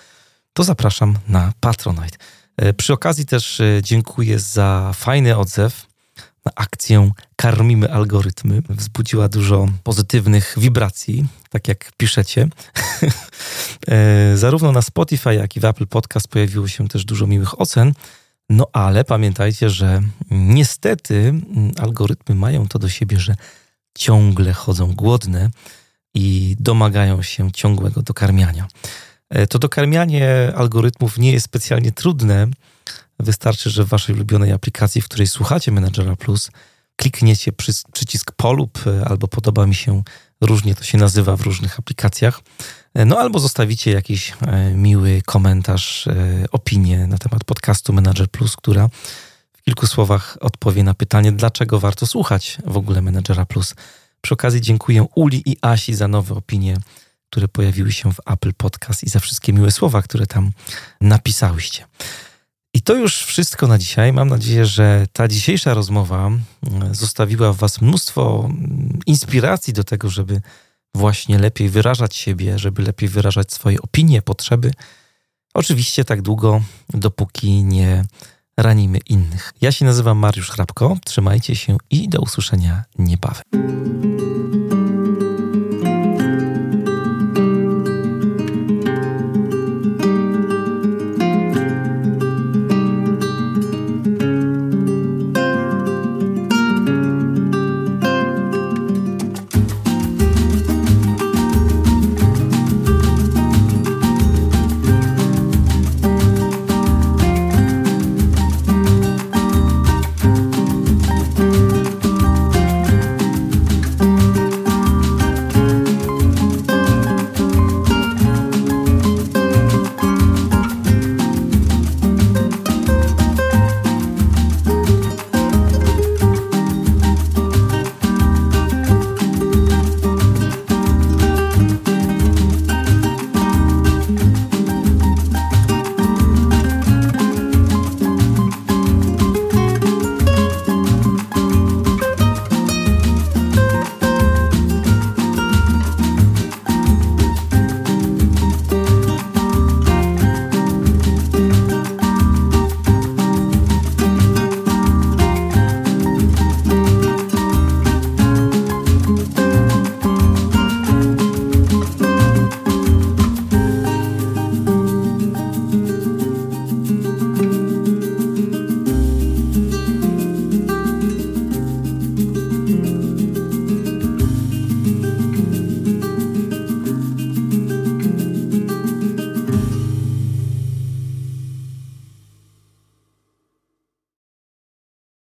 [SPEAKER 1] to zapraszam na Patronite. E, przy okazji też dziękuję za fajny odzew akcję Karmimy Algorytmy. Wzbudziła dużo pozytywnych wibracji, tak jak piszecie. *laughs* E, zarówno na Spotify, jak i w Apple Podcast pojawiło się też dużo miłych ocen. No ale pamiętajcie, że niestety mm, algorytmy mają to do siebie, że ciągle chodzą głodne i domagają się ciągłego dokarmiania. E, to dokarmianie algorytmów nie jest specjalnie trudne, Wystarczy, że w waszej ulubionej aplikacji, w której słuchacie Managera Plus, klikniecie przy, przycisk polub, albo podoba mi się, różnie to się nazywa w różnych aplikacjach. No albo zostawicie jakiś miły komentarz, opinię na temat podcastu Manager Plus, która w kilku słowach odpowie na pytanie, dlaczego warto słuchać w ogóle Managera Plus. Przy okazji dziękuję Uli i Asi za nowe opinie, które pojawiły się w Apple Podcast i za wszystkie miłe słowa, które tam napisałyście. To już wszystko na dzisiaj. Mam nadzieję, że ta dzisiejsza rozmowa mm, zostawiła w Was mnóstwo mm, inspiracji do tego, żeby właśnie lepiej wyrażać siebie, żeby lepiej wyrażać swoje opinie, potrzeby. Oczywiście tak długo, dopóki nie ranimy innych. Ja się nazywam Mariusz Hrabko. Trzymajcie się i do usłyszenia niebawem.